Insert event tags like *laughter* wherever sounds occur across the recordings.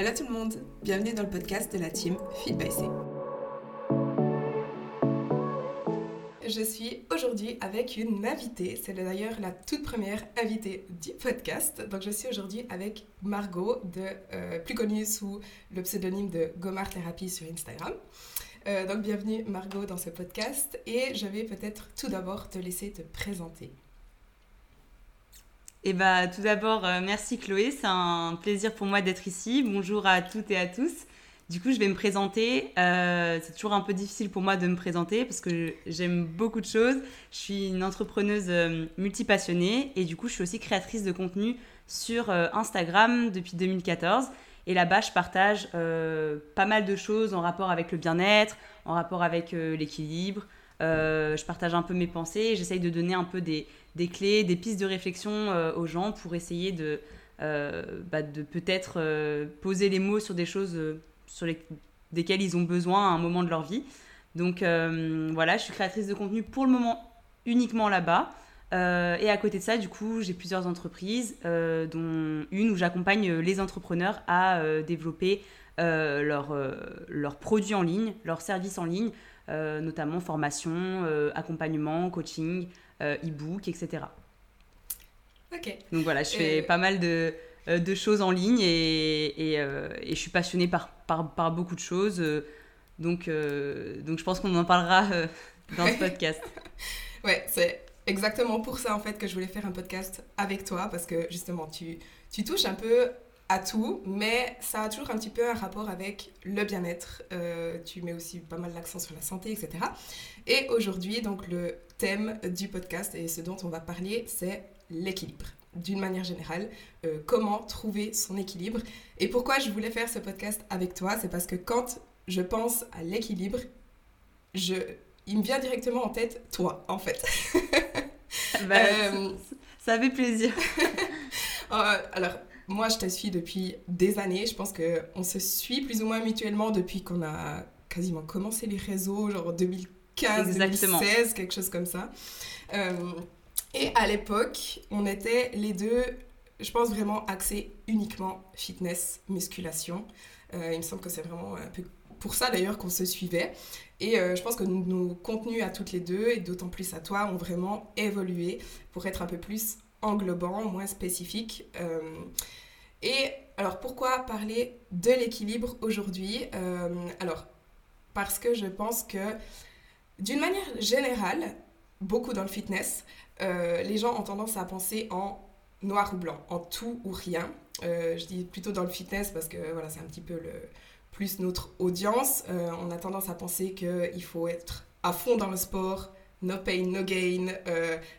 Hello tout le monde, bienvenue dans le podcast de la team Feed by C. Je suis aujourd'hui avec une invitée, c'est d'ailleurs la toute première invitée du podcast. Donc je suis aujourd'hui avec Margot, de, euh, plus connue sous le pseudonyme de Gomar Therapy sur Instagram. Euh, donc bienvenue Margot dans ce podcast et je vais peut-être tout d'abord te laisser te présenter. Eh bah, tout d'abord, euh, merci Chloé, c'est un plaisir pour moi d'être ici. Bonjour à toutes et à tous. Du coup, je vais me présenter. Euh, c'est toujours un peu difficile pour moi de me présenter parce que j'aime beaucoup de choses. Je suis une entrepreneuse euh, multipassionnée et du coup, je suis aussi créatrice de contenu sur Instagram depuis 2014. Et là-bas, je partage pas mal de choses en rapport avec le bien-être, en rapport avec l'équilibre. je partage un peu mes pensées. J'essaye de donner un peu des, des clés, des pistes de réflexion euh, aux gens pour essayer de, euh, bah, peut-être euh, poser les mots sur des choses sur les, desquelles ils ont besoin à un moment de leur vie. Donc voilà, je suis créatrice de contenu pour le moment uniquement là-bas. et à côté de ça, du coup, j'ai plusieurs entreprises, dont une où j'accompagne les entrepreneurs à développer leurs leur produits en ligne, leurs services en ligne, notamment formation, accompagnement, coaching, e-book, etc. Ok. Donc voilà, je fais pas mal de, euh, de, choses en ligne et, et, euh, et, je suis passionnée par, par, par beaucoup de choses. donc, donc je pense qu'on en parlera dans ce *laughs* podcast. ouais, c'est exactement pour ça en fait que je voulais faire un podcast avec toi parce que justement tu, tu touches un peu à tout, mais ça a toujours un petit peu un rapport avec le bien-être. tu mets aussi pas mal l'accent sur la santé, etc. Et aujourd'hui, donc le thème du podcast et ce dont on va parler, c'est l'équilibre. D'une manière générale, euh, comment trouver son équilibre. Et pourquoi je voulais faire ce podcast avec toi, c'est parce que quand je pense à l'équilibre, je, il me vient directement en tête toi, en fait. *laughs* Bah, euh, ça fait plaisir. *laughs* Euh, alors, moi, je te suis depuis des années. Je pense qu'on se suit plus ou moins mutuellement depuis qu'on a quasiment commencé les réseaux, genre 2015 2016, quelque chose comme ça. Euh, et à l'époque, on était les deux, je pense vraiment axés uniquement fitness, musculation. Euh, il me semble que c'est vraiment un peu pour ça d'ailleurs qu'on se suivait. Et euh, je pense que nos, contenus à toutes les deux, et d'autant plus à toi, ont vraiment évolué pour être un peu plus englobant, moins spécifique. et alors pourquoi parler de l'équilibre aujourd'hui? Alors parce que je pense que d'une manière générale, beaucoup dans le fitness, euh, les gens ont tendance à penser en noir ou blanc, en tout ou rien. Euh, je dis plutôt dans le fitness parce que voilà, c'est un petit peu le, plus notre audience. Euh, on a tendance à penser qu'il faut être à fond dans le sport, no pain, no gain,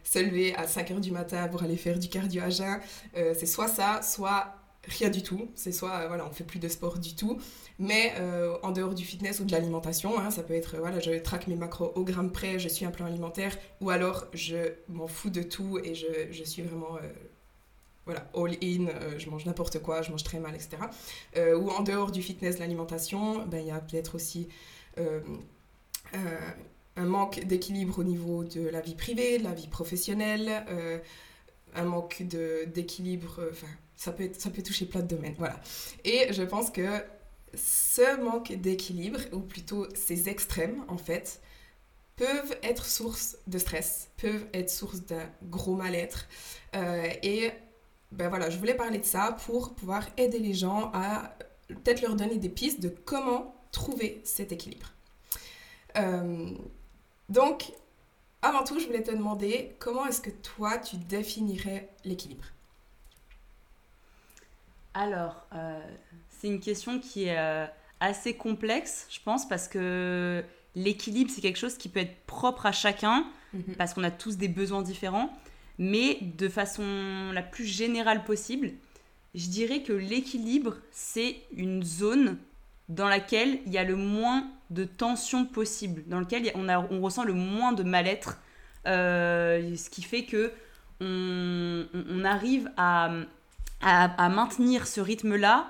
se lever à 5 heures du matin pour aller faire du cardio à jeun. c'est soit ça, soit rien du tout. C'est soit, voilà, on fait plus de sport du tout mais euh, en dehors du fitness ou de l'alimentation, hein, ça peut être, voilà, je traque mes macros au gramme près, je suis un plan alimentaire, ou alors je m'en fous de tout et je, je suis vraiment, euh, voilà, all in, euh, je mange n'importe quoi, je mange très mal, etc. ou en dehors du fitness, l'alimentation, ben, il y a peut-être aussi un manque d'équilibre au niveau de la vie privée, de la vie professionnelle, un manque d'équilibre, enfin, ça peut, toucher plein de domaines, voilà. Et je pense que ce manque d'équilibre, ou plutôt ces extrêmes en fait, peuvent être source de stress, peuvent être source d'un gros mal-être. Euh, et ben voilà, je voulais parler de ça pour pouvoir aider les gens à peut-être leur donner des pistes de comment trouver cet équilibre. Euh, donc, avant tout, je voulais te demander comment est-ce que toi, tu définirais l'équilibre? Alors, euh, c'est une question qui est euh, assez complexe, je pense, parce que l'équilibre, c'est quelque chose qui peut être propre à chacun, mhm. parce qu'on a tous des besoins différents, mais de façon la plus générale possible, je dirais que l'équilibre, c'est une zone dans laquelle il y a le moins de tension possible, dans laquelle on, a, on ressent le moins de mal-être, euh, ce qui fait que on, on arrive à, à, maintenir ce rythme-là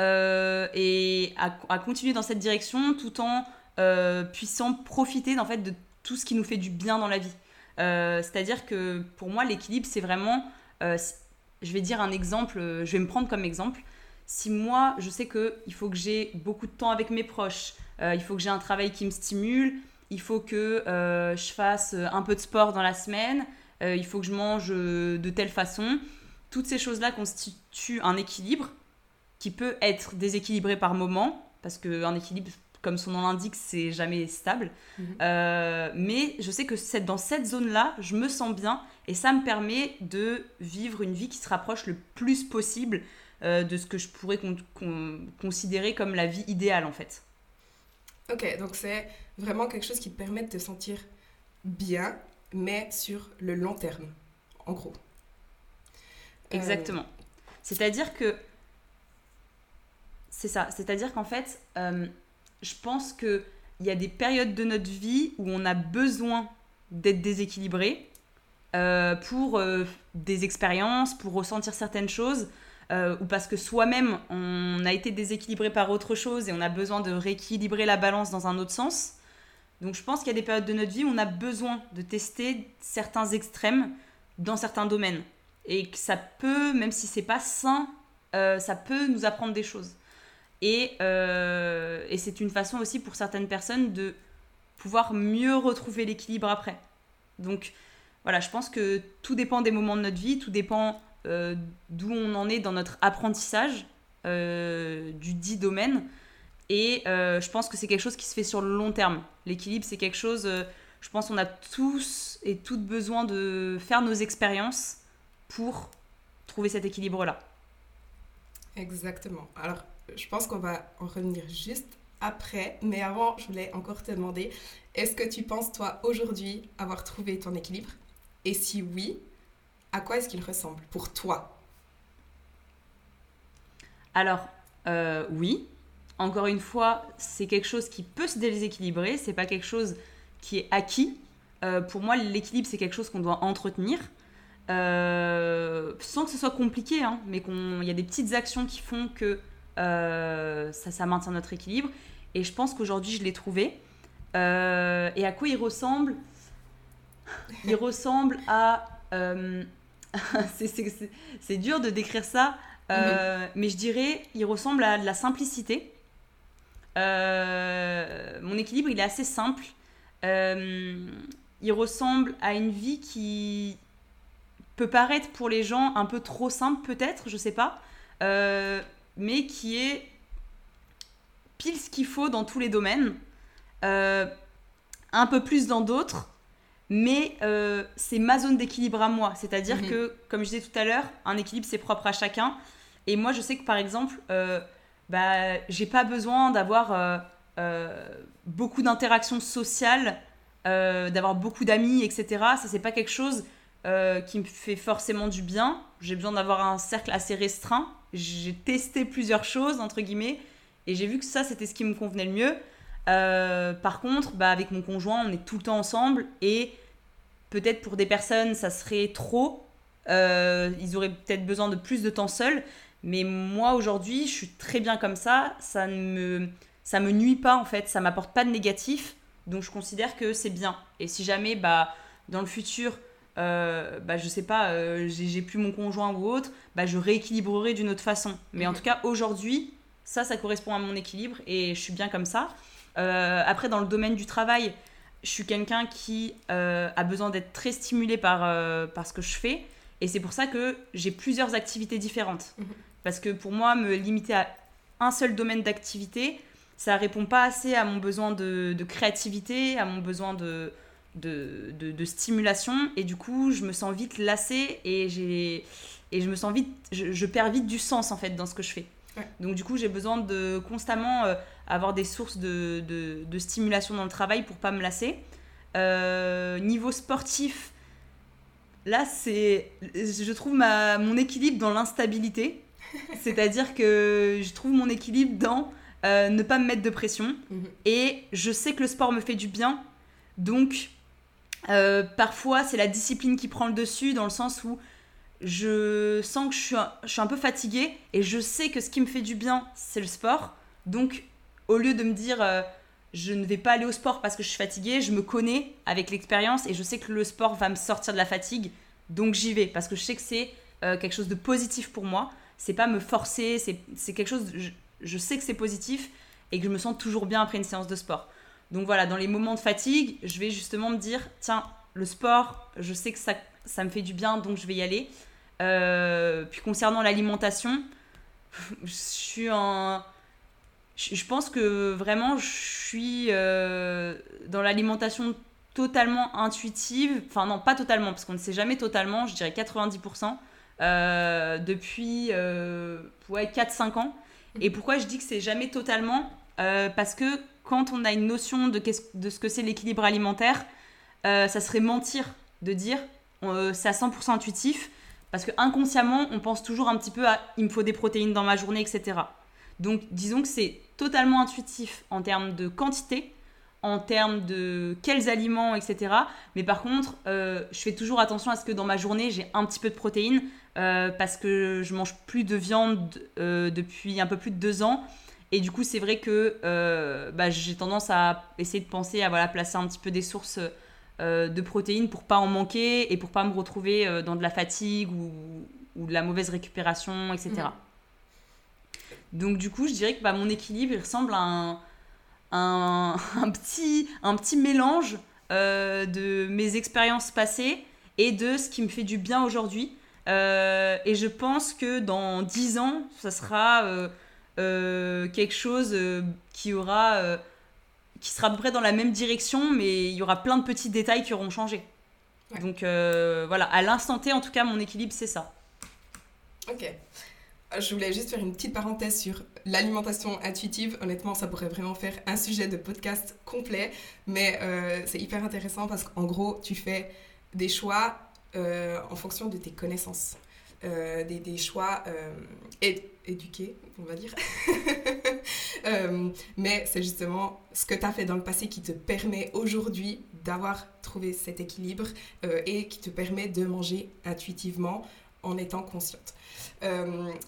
euh, et à, continuer dans cette direction tout en euh, puissant profiter en fait, de tout ce qui nous fait du bien dans la vie. Euh, c'est-à-dire que pour moi, l'équilibre, c'est vraiment, je vais dire un exemple, je vais me prendre comme exemple, si moi, je sais qu'il faut que j'ai beaucoup de temps avec mes proches, il faut que j'ai un travail qui me stimule, il faut que je fasse un peu de sport dans la semaine, il faut que je mange de telle façon, toutes ces choses-là constituent un équilibre qui peut être déséquilibré par moment, parce qu'un équilibre, comme son nom l'indique, c'est jamais stable. Mhm. Euh, mais je sais que c'est dans cette zone-là, je me sens bien et ça me permet de vivre une vie qui se rapproche le plus possible euh, de ce que je pourrais considérer comme la vie idéale en fait. Ok, donc c'est vraiment quelque chose qui te permet de te sentir bien, mais sur le long terme, en gros. Exactement. C'est-à-dire que c'est ça. C'est-à-dire qu'en fait, euh, je pense qu'il y a des périodes de notre vie où on a besoin d'être déséquilibré euh, pour euh, des expériences, pour ressentir certaines choses, ou parce que soi-même, on a été déséquilibré par autre chose et on a besoin de rééquilibrer la balance dans un autre sens. Donc je pense qu'il y a des périodes de notre vie où on a besoin de tester certains extrêmes dans certains domaines. Et que ça peut, même si c'est pas sain, ça peut nous apprendre des choses. Euh, et, c'est une façon aussi pour certaines personnes de pouvoir mieux retrouver l'équilibre après. Donc voilà, je pense que tout dépend des moments de notre vie, tout dépend euh, d'où on en est dans notre apprentissage euh, du dit domaine. Et je pense que c'est quelque chose qui se fait sur le long terme. L'équilibre, c'est quelque chose, je pense qu'on a tous et toutes besoin de faire nos expériences pour trouver cet équilibre-là. Exactement. Alors, je pense qu'on va en revenir juste après. Mais avant, je voulais encore te demander, est-ce que tu penses, toi, aujourd'hui, avoir trouvé ton équilibre? Et si oui, à quoi est-ce qu'il ressemble pour toi? Alors, euh, oui. Encore une fois, c'est quelque chose qui peut se déséquilibrer. C'est pas quelque chose qui est acquis. Euh, pour moi, l'équilibre, c'est quelque chose qu'on doit entretenir. Euh, sans que ce soit compliqué, hein, mais qu'il y a des petites actions qui font que euh, ça, ça maintient notre équilibre. Et je pense qu'aujourd'hui, je l'ai trouvé. Euh, et à quoi il ressemble? Il ressemble à... Euh, *laughs* c'est dur de décrire ça, mhm. mais je dirais, il ressemble à de la simplicité. mon équilibre, il est assez simple. il ressemble à une vie qui peut paraître pour les gens un peu trop simple, peut-être, je sais pas mais qui est pile ce qu'il faut dans tous les domaines, euh, un peu plus dans d'autres, mais euh, c'est ma zone d'équilibre à moi. C'est-à-dire mhm. que, comme je disais tout à l'heure, un équilibre c'est propre à chacun. Et moi, je sais que par exemple, euh, bah, j'ai pas besoin d'avoir beaucoup d'interactions sociales, d'avoir beaucoup d'amis, etc. Ça, c'est pas quelque chose qui me fait forcément du bien. J'ai besoin d'avoir un cercle assez restreint j'ai testé plusieurs choses, entre guillemets, et j'ai vu que ça, c'était ce qui me convenait le mieux. Euh, par contre, bah, avec mon conjoint, on est tout le temps ensemble, et peut-être pour des personnes, ça serait trop. Euh, ils auraient peut-être besoin de plus de temps seuls. Mais moi, aujourd'hui, je suis très bien comme ça. Ça ne me, ça me nuit pas, en fait. Ça m'apporte pas de négatif. Donc, je considère que c'est bien. Et si jamais, bah, dans le futur, euh, bah, je sais pas, euh, j'ai plus mon conjoint ou autre, bah, je rééquilibrerai d'une autre façon. Mais en tout cas, aujourd'hui, ça, ça correspond à mon équilibre et je suis bien comme ça. Euh, après, dans le domaine du travail, je suis quelqu'un qui a besoin d'être très stimulé par, par ce que je fais. Et c'est pour ça que j'ai plusieurs activités différentes. Mhm. Parce que pour moi, me limiter à un seul domaine d'activité, ça répond pas assez à mon besoin de, de créativité, à mon besoin de, de, de, stimulation et du coup je me sens vite lassée et j'ai et je me sens vite je, perds vite du sens en fait dans ce que je fais. Donc du coup j'ai besoin de constamment euh, avoir des sources de, de, stimulation dans le travail pour pas me lasser. Euh, niveau sportif là c'est je trouve ma, mon équilibre dans l'instabilité. *laughs* C'est à dire que je trouve mon équilibre dans euh, ne pas me mettre de pression. Mhm. et je sais que le sport me fait du bien. Donc euh, parfois, c'est la discipline qui prend le dessus dans le sens où je sens que je suis, un, je peu fatiguée et je sais que ce qui me fait du bien, c'est le sport. Donc, au lieu de me dire euh, je ne vais pas aller au sport parce que je suis fatiguée, je me connais avec l'expérience et je sais que le sport va me sortir de la fatigue. Donc, j'y vais parce que je sais que c'est euh, quelque chose de positif pour moi. c'est pas me forcer, c'est quelque chose, je, sais que c'est positif et que je me sens toujours bien après une séance de sport. Donc voilà, dans les moments de fatigue, je vais justement me dire, tiens, le sport, je sais que ça, ça me fait du bien, donc je vais y aller. Euh, puis concernant l'alimentation, je suis en... Je pense que vraiment, je suis euh, dans l'alimentation totalement intuitive. Enfin non, pas totalement, parce qu'on ne sait jamais totalement, je dirais 90%, euh, depuis ouais, 4-5 ans. Et pourquoi je dis que c'est jamais totalement? Parce que quand on a une notion de, ce que c'est l'équilibre alimentaire, ça serait mentir de dire c'est à 100% intuitif parce que inconsciemment, on pense toujours un petit peu à il me faut des protéines dans ma journée, etc. Donc disons que c'est totalement intuitif en termes de quantité, en termes de quels aliments, etc. Mais par contre, euh, je fais toujours attention à ce que dans ma journée, j'ai un petit peu de protéines euh, parce que je mange plus de viande euh, depuis un peu plus de deux ans. Et du coup, c'est vrai que bah, j'ai tendance à essayer de penser à voilà, placer un petit peu des sources euh, de protéines pour pas en manquer et pour pas me retrouver euh, dans de la fatigue ou, de la mauvaise récupération, etc. Donc du coup, je dirais que bah, mon équilibre, il ressemble à *laughs* un, petit, un petit mélange euh, de mes expériences passées et de ce qui me fait du bien aujourd'hui. et je pense que dans 10 ans, ça sera quelque chose qui aura qui sera à peu près dans la même direction, mais il y aura plein de petits détails qui auront changé. Donc euh, voilà, à l'instant T, en tout cas, mon équilibre, c'est ça. Ok. Je voulais juste faire une petite parenthèse sur l'alimentation intuitive. Honnêtement, ça pourrait vraiment faire un sujet de podcast complet, mais euh, c'est hyper intéressant parce qu'en gros, tu fais des choix euh, en fonction de tes connaissances. Euh, des, choix euh, éduqués, on va dire. *laughs* Euh, mais c'est justement ce que tu as fait dans le passé qui te permet aujourd'hui d'avoir trouvé cet équilibre et qui te permet de manger intuitivement en étant consciente.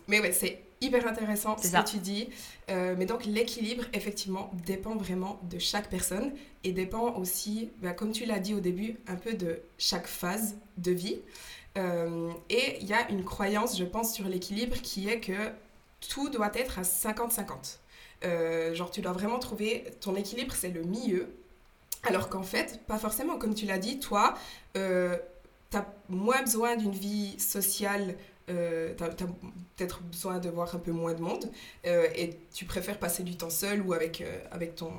mais ouais, c'est hyper intéressant ce que tu dis. mais donc l'équilibre, effectivement, dépend vraiment de chaque personne et dépend aussi, bah, comme tu l'as dit au début, un peu de chaque phase de vie. Euh, et il y a une croyance, je pense, sur l'équilibre qui est que tout doit être à 50-50. Euh, genre, tu dois vraiment trouver ton équilibre, c'est le milieu. Alors qu'en fait, pas forcément, comme tu l'as dit, toi, euh, tu as moins besoin d'une vie sociale, euh, tu as, peut-être besoin de voir un peu moins de monde, et tu préfères passer du temps seul ou avec, avec ton,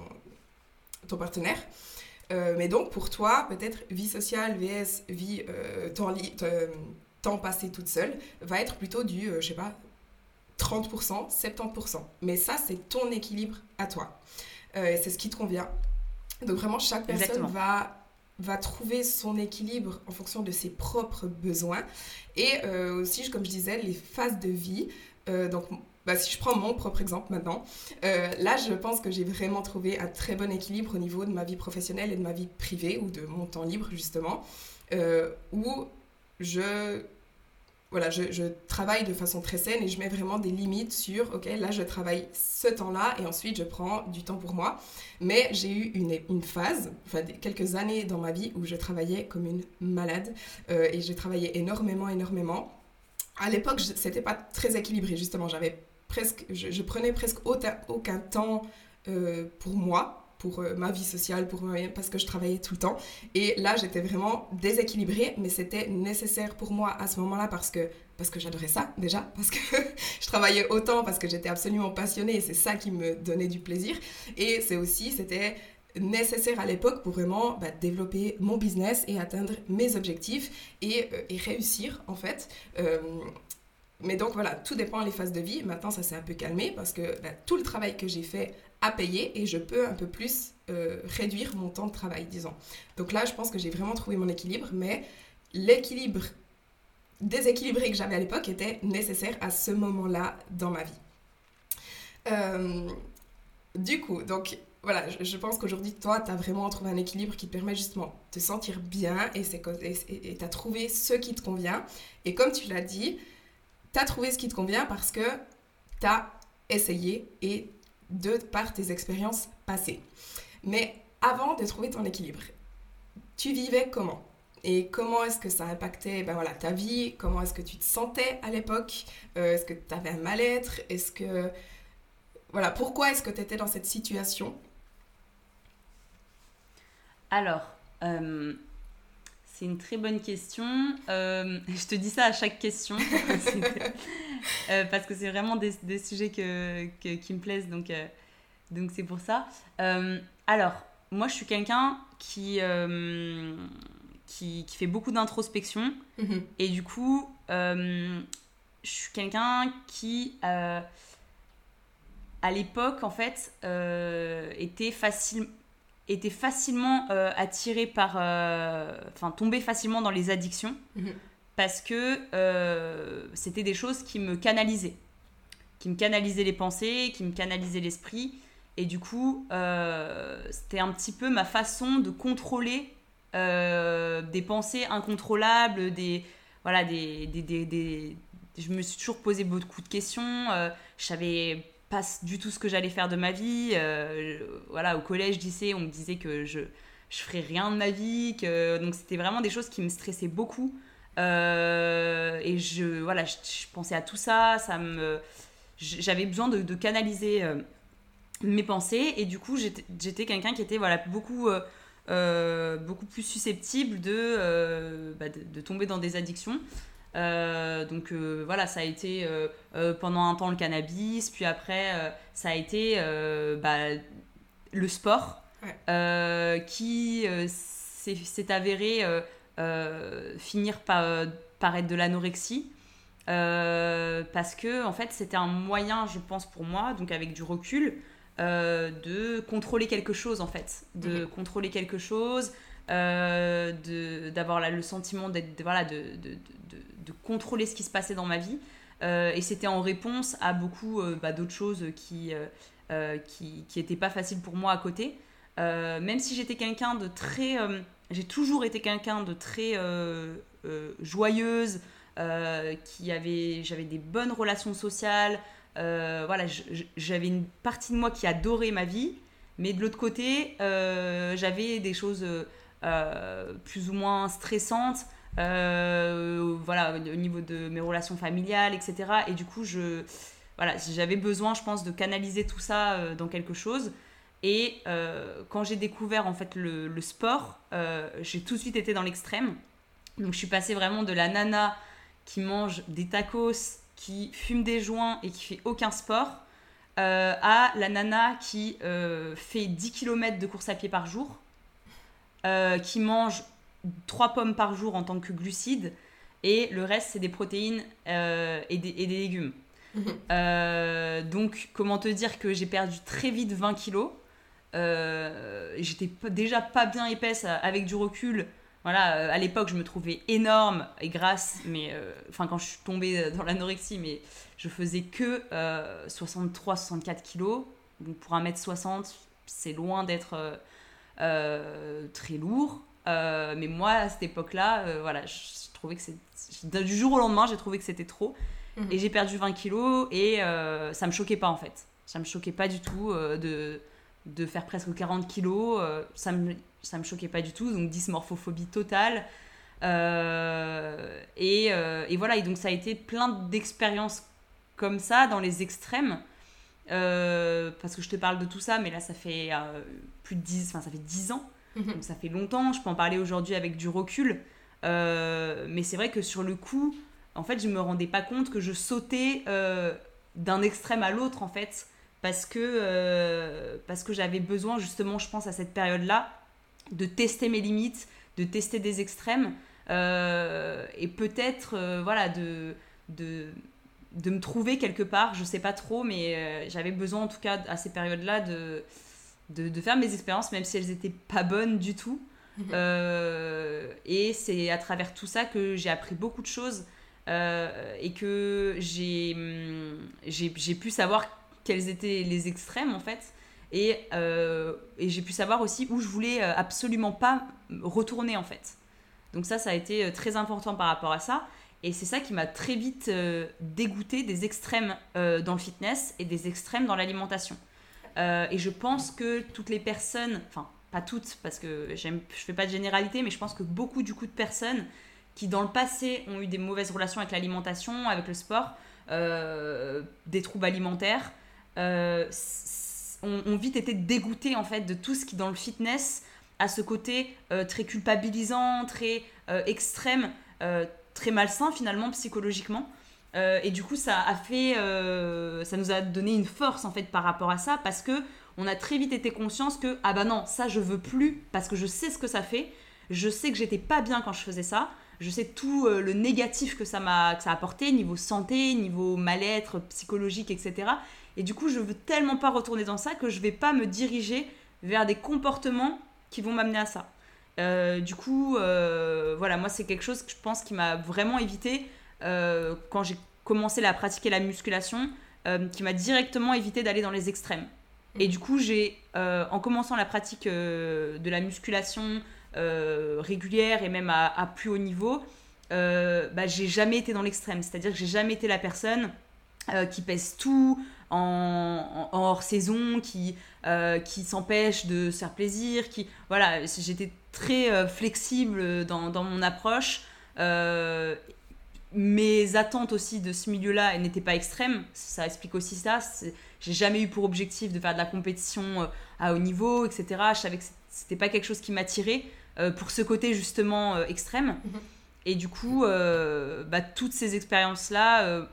ton partenaire. Euh, mais donc, pour toi, peut-être vie sociale vs vie euh, temps, temps, passé toute seule va être plutôt du, euh, je sais pas, 30%, 70%. Mais ça, c'est ton équilibre à toi. c'est ce qui te convient. Donc, vraiment, chaque personne va, va trouver son équilibre en fonction de ses propres besoins. Et aussi, comme je disais, les phases de vie. donc, bah, si je prends mon propre exemple maintenant, euh, là, je pense que j'ai vraiment trouvé un très bon équilibre au niveau de ma vie professionnelle et de ma vie privée, ou de mon temps libre, justement, euh, où je, voilà, je, travaille de façon très saine et je mets vraiment des limites sur, OK, là, je travaille ce temps-là et ensuite, je prends du temps pour moi. Mais j'ai eu une, une phase, enfin, quelques années dans ma vie où je travaillais comme une malade euh, et je travaillais énormément, énormément. À l'époque, c'était pas très équilibré, justement. J'avais presque, je, prenais presque aucun, temps euh, pour moi, pour euh, ma vie sociale, pour parce que je travaillais tout le temps. Et là, j'étais vraiment déséquilibrée, mais c'était nécessaire pour moi à ce moment-là parce que parce que j'adorais ça déjà, *laughs* parce que je travaillais autant, parce que j'étais absolument passionnée et c'est ça qui me donnait du plaisir. Et c'est aussi, c'était nécessaire à l'époque pour vraiment bah, développer mon business et atteindre mes objectifs et, euh, réussir en fait. Mais donc voilà, tout dépend des phases de vie. Maintenant, ça s'est un peu calmé parce que bah, tout le travail que j'ai fait a payé et je peux un peu plus euh, réduire mon temps de travail, disons. Donc là, je pense que j'ai vraiment trouvé mon équilibre, mais l'équilibre déséquilibré que j'avais à l'époque était nécessaire à ce moment-là dans ma vie. Euh, du coup, donc voilà, je, pense qu'aujourd'hui, toi, tu as vraiment trouvé un équilibre qui te permet justement de te sentir bien et tu as trouvé ce qui te convient. Et comme tu l'as dit, tu as trouvé ce qui te convient parce que tu as essayé et de par tes expériences passées. Mais avant de trouver ton équilibre, tu vivais comment? Et comment est-ce que ça impactait ben voilà, ta vie? Comment est-ce que tu te sentais à l'époque? Est-ce que tu avais un mal-être? Est-ce que... Voilà, pourquoi est-ce que tu étais dans cette situation? Alors, c'est une très bonne question. *laughs* je te dis ça à chaque question. *laughs* *laughs* *laughs* parce que c'est vraiment des, des sujets que, qui me plaisent. Donc, donc c'est pour ça. alors, moi, je suis quelqu'un qui, euh, qui, qui, fait beaucoup d'introspection. Mhm. Et du coup, euh, je suis quelqu'un qui, euh, à l'époque, en fait, était, facile, était facilement attiré par. Enfin, tombé facilement dans les addictions. Mhm. Parce que c'était des choses qui me canalisaient. Qui me canalisaient les pensées, qui me canalisaient l'esprit. Et du coup, euh, c'était un petit peu ma façon de contrôler euh, des pensées incontrôlables, des, voilà, des, des, des, je me suis toujours posé beaucoup de questions. Euh, je savais pas du tout ce que j'allais faire de ma vie. voilà, au collège, lycée, on me disait que je je ferais rien de ma vie. Donc c'était vraiment des choses qui me stressaient beaucoup. Et je voilà, je, pensais à tout ça. Ça me, j'avais besoin de, de canaliser mes pensées et du coup j'étais quelqu'un qui était voilà beaucoup euh, euh, beaucoup plus susceptible de, euh, bah, de, tomber dans des addictions donc voilà ça a été pendant un temps le cannabis puis après ça a été bah, le sport qui s'est avéré finir par, par être de l'anorexie parce que en fait c'était un moyen je pense pour moi donc avec du recul euh, de contrôler quelque chose en fait, de mhm. contrôler quelque chose, euh, d'avoir le sentiment d'être voilà de, de, de, de, contrôler ce qui se passait dans ma vie. Euh, et c'était en réponse à beaucoup euh, bah, d'autres choses qui qui qui étaient pas faciles pour moi à côté. Même si j'étais quelqu'un de très, j'ai toujours été quelqu'un de très joyeuse, qui avait j'avais des bonnes relations sociales. Euh, voilà, j'avais une partie de moi qui adorait ma vie, mais de l'autre côté, euh, j'avais des choses euh, plus ou moins stressantes, voilà, au niveau de mes relations familiales, etc. Et du coup, je, voilà, j'avais besoin, je pense, de canaliser tout ça dans quelque chose. Et quand j'ai découvert en fait le, le sport, j'ai tout de suite été dans l'extrême. Donc je suis passée vraiment de la nana qui mange des tacos qui fume des joints et qui fait aucun sport, euh, à la nana qui euh, fait 10 km de course à pied par jour, euh, qui mange 3 pommes par jour en tant que glucides, et le reste, c'est des protéines et des, et, des, légumes. *laughs* Donc, comment te dire que j'ai perdu très vite 20 kilos J'étais déjà pas bien épaisse avec du recul voilà, euh, à l'époque, je me trouvais énorme et grasse, mais euh, enfin, quand je suis tombée dans l'anorexie, mais je faisais que 63-64 euh, kilos. Donc pour 1m60, c'est loin d'être très lourd. mais moi, à cette époque-là, voilà, je, trouvais que c'est. Du jour au lendemain, j'ai trouvé que c'était trop. Mhm. Et j'ai perdu 20 kilos et ça me choquait pas en fait. Ça me choquait pas du tout de, de faire presque 40 kilos. ça me ça me choquait pas du tout, donc dysmorphophobie totale. Euh, et, euh, et, voilà, et donc ça a été plein d'expériences comme ça, dans les extrêmes. Euh, parce que je te parle de tout ça, mais là ça fait plus de 10, enfin ça fait 10 ans, mhm. donc ça fait longtemps, je peux en parler aujourd'hui avec du recul. mais c'est vrai que sur le coup, en fait, je me rendais pas compte que je sautais d'un extrême à l'autre, en fait, parce que, parce que j'avais besoin, justement, je pense, à cette période-là, de tester mes limites, de tester des extrêmes euh, et peut-être euh, voilà de, de, de, me trouver quelque part, je sais pas trop, mais euh, j'avais besoin en tout cas à ces périodes-là de, de, faire mes expériences, même si elles n'étaient pas bonnes du tout. Mhm. et c'est à travers tout ça que j'ai appris beaucoup de choses et que hum, j'ai, j'ai pu savoir quels étaient les extrêmes en fait et, euh, et j'ai pu savoir aussi où je voulais euh, absolument pas retourner en fait. Donc ça, ça a été euh, très important par rapport à ça. Et c'est ça qui m'a très vite dégoûté des extrêmes dans le fitness et des extrêmes dans l'alimentation. et je pense que toutes les personnes, enfin pas toutes, parce que je fais pas de généralité, mais je pense que beaucoup du coup de personnes qui dans le passé ont eu des mauvaises relations avec l'alimentation, avec le sport, euh, des troubles alimentaires, euh, ont, vite été dégoûtés en fait de tout ce qui dans le fitness a ce côté euh, très culpabilisant, très extrême, très malsain finalement psychologiquement. et du coup, ça a fait, ça nous a donné une force en fait par rapport à ça parce que on a très vite été conscience que ah bah non, ça je veux plus parce que je sais ce que ça fait. Je sais que j'étais pas bien quand je faisais ça. Je sais tout euh, le négatif que ça m'a apporté niveau santé, niveau mal-être psychologique, etc. Et du coup, je veux tellement pas retourner dans ça que je vais pas me diriger vers des comportements qui vont m'amener à ça. Euh, du coup, euh, voilà, moi c'est quelque chose que je pense qui m'a vraiment évité quand j'ai commencé à pratiquer la musculation, qui m'a directement évité d'aller dans les extrêmes. Et du coup, j'ai, euh, en commençant la pratique euh, de la musculation euh, régulière et même à, plus haut niveau, bah, j'ai jamais été dans l'extrême. C'est-à-dire que j'ai jamais été la personne qui pèse tout en, hors saison, qui, qui s'empêche de se faire plaisir. Qui, voilà, j'étais très flexible dans, dans, mon approche mes attentes aussi de ce milieu-là n'étaient pas extrêmes. Ça explique aussi ça. J'ai jamais eu pour objectif de faire de la compétition euh, à haut niveau, etc. Je savais que c'était pas quelque chose qui m'attirait euh, pour ce côté justement euh, extrême. Mhm. Et du coup, bah, toutes ces expériences-là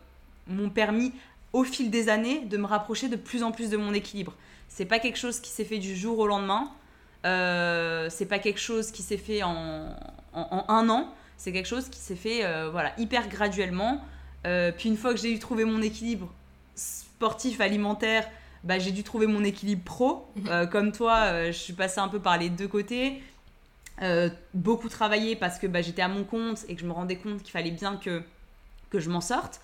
m'ont permis au fil des années de me rapprocher de plus en plus de mon équilibre. C'est pas quelque chose qui s'est fait du jour au lendemain. c'est pas quelque chose qui s'est fait en, en, un an c'est quelque chose qui s'est fait euh, voilà, hyper graduellement. Euh, puis une fois que j'ai eu trouvé mon équilibre sportif, alimentaire, bah, j'ai dû trouver mon équilibre pro. *laughs* Euh, comme toi, je suis passée un peu par les deux côtés. beaucoup travaillé parce que bah, j'étais à mon compte et que je me rendais compte qu'il fallait bien que, que je m'en sorte.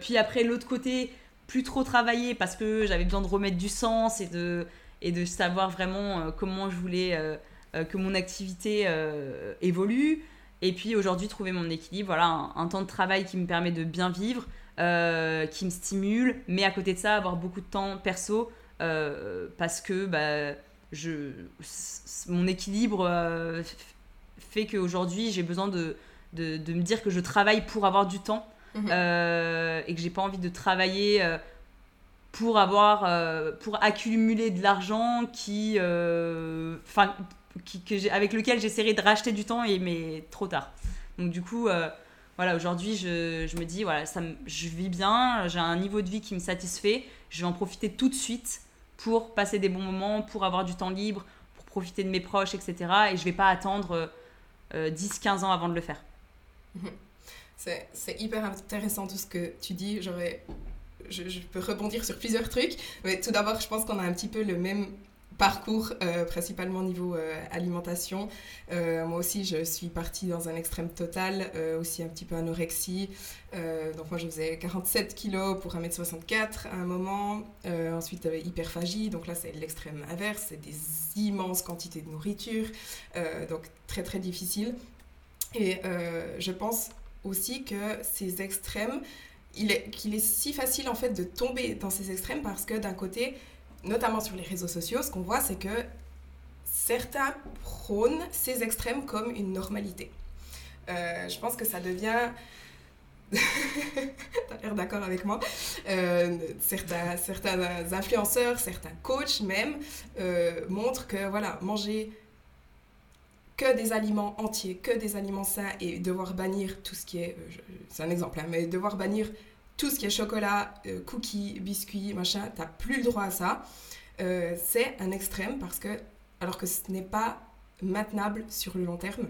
Puis après, l'autre côté, plus trop travailler parce que j'avais besoin de remettre du sens et de, et de savoir vraiment comment je voulais que mon activité évolue. Et puis aujourd'hui, trouver mon équilibre, voilà, un, temps de travail qui me permet de bien vivre, euh, qui me stimule, mais à côté de ça, avoir beaucoup de temps perso, euh, parce que bah, je, mon équilibre euh, fait qu'aujourd'hui, j'ai besoin de, de, me dire que je travaille pour avoir du temps mhm. et que j'ai pas envie de travailler pour avoir pour accumuler de l'argent qui enfin avec lequel j'essaierai de racheter du temps, et, mais trop tard. Donc du coup, euh, voilà, aujourd'hui, je, je, me dis, voilà, ça, je vis bien, j'ai un niveau de vie qui me satisfait, je vais en profiter tout de suite pour passer des bons moments, pour avoir du temps libre, pour profiter de mes proches, etc. Et je vais pas attendre 10-15 euh, ans avant de le faire. C'est hyper intéressant tout ce que tu dis. Je, je, peux rebondir sur plusieurs trucs. Mais tout d'abord, je pense qu'on a un petit peu le même parcours, euh, principalement niveau euh, alimentation. Euh, moi aussi, je suis partie dans un extrême total, aussi un petit peu anorexie. donc moi, je faisais 47 kilos pour 1m64 à un moment. ensuite, hyperphagie, donc là, c'est l'extrême inverse, c'est des immenses quantités de nourriture, donc très très difficile. Et je pense aussi que ces extrêmes, il est, qu'il est si facile en fait de tomber dans ces extrêmes parce que d'un côté, notamment sur les réseaux sociaux, ce qu'on voit, c'est que certains prônent ces extrêmes comme une normalité. Euh, je pense que ça devient... *laughs* T'as l'air d'accord avec moi. Euh, certains, certains influenceurs, certains coachs même, euh, montrent que voilà, manger que des aliments entiers, que des aliments sains et devoir bannir tout ce qui est... C'est un exemple, hein, mais devoir bannir tout ce qui est chocolat, euh, cookies, biscuits, machin, t'as plus le droit à ça. Euh, c'est un extrême parce que, alors que ce n'est pas maintenable sur le long terme.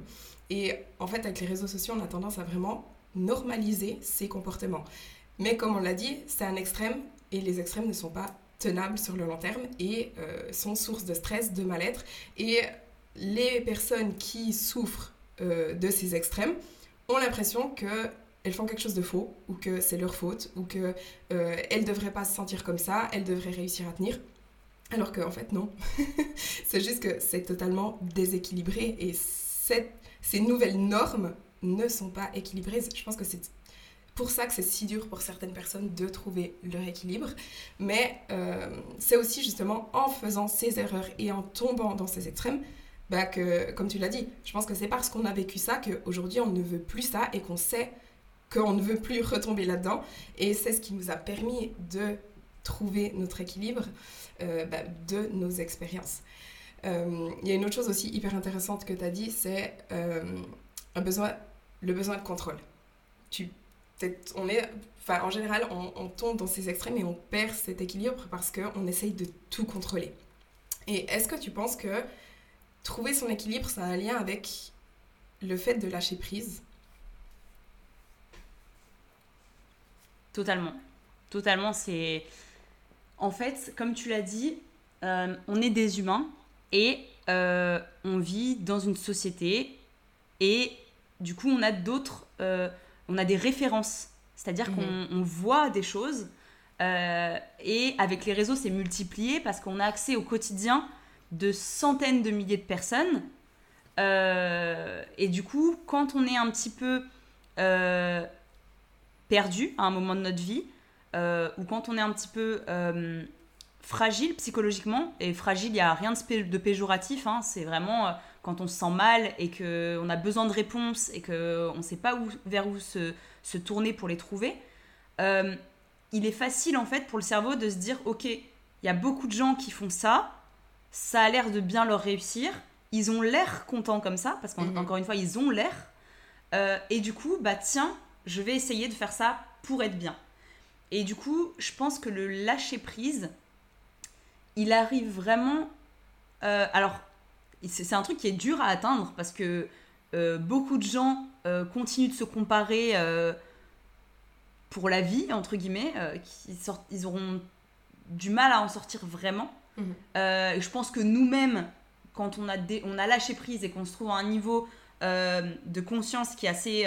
Et en fait, avec les réseaux sociaux, on a tendance à vraiment normaliser ces comportements. Mais comme on l'a dit, c'est un extrême et les extrêmes ne sont pas tenables sur le long terme et euh, sont source de stress, de mal-être. Et les personnes qui souffrent de ces extrêmes ont l'impression que elles font quelque chose de faux, ou que c'est leur faute, ou qu'elles euh, ne devraient pas se sentir comme ça, elles devraient réussir à tenir. Alors qu'en en fait, non. *laughs* c'est juste que c'est totalement déséquilibré et ces nouvelles normes ne sont pas équilibrées. Je pense que c'est pour ça que c'est si dur pour certaines personnes de trouver leur équilibre. Mais euh, c'est aussi justement en faisant ces erreurs et en tombant dans ces extrêmes bah comme tu l'as dit, je pense que c'est parce qu'on a vécu ça qu'aujourd'hui on ne veut plus ça et qu'on sait qu'on ne veut plus *laughs* retomber là-dedans. Et c'est ce qui nous a permis de trouver notre équilibre euh, bah, de nos expériences. Euh, il y a une autre chose aussi hyper intéressante que tu as dit, c'est besoin, le besoin de contrôle. On est, en général, on, tombe dans ces extrêmes et on perd cet équilibre parce qu'on essaye de tout contrôler. Et est-ce que tu penses que trouver son équilibre, ça a un lien avec le fait de lâcher prise Totalement. Totalement, c'est... En fait, comme tu l'as dit, euh, on est des humains et euh, on vit dans une société et du coup, on a d'autres... Euh, on a des références. C'est-à-dire mhm. qu'on voit des choses. Et avec les réseaux, c'est multiplié parce qu'on a accès au quotidien de centaines de milliers de personnes. Euh, et du coup, quand on est un petit peu euh, perdu à un moment de notre vie, ou quand on est un petit peu fragile psychologiquement, et fragile, il n'y a rien de, péjoratif, hein, c'est vraiment quand on se sent mal et qu'on a besoin de réponses et qu'on ne sait pas où, vers où se, se, tourner pour les trouver, euh, il est facile en fait pour le cerveau de se dire ok, il y a beaucoup de gens qui font ça, ça a l'air de bien leur réussir, ils ont l'air contents comme ça, parce qu'encore mhm. une fois, ils ont l'air, euh, et du coup, bah tiens, je vais essayer de faire ça pour être bien. Et du coup, je pense que le lâcher prise, il arrive vraiment. Euh, alors, c'est un truc qui est dur à atteindre parce que euh, beaucoup de gens continuent de se comparer pour la vie, entre guillemets, qui sortent, ils auront du mal à en sortir vraiment. Mhm. je pense que nous-mêmes, quand on a, on a lâché prise et qu'on se trouve à un niveau de conscience qui est assez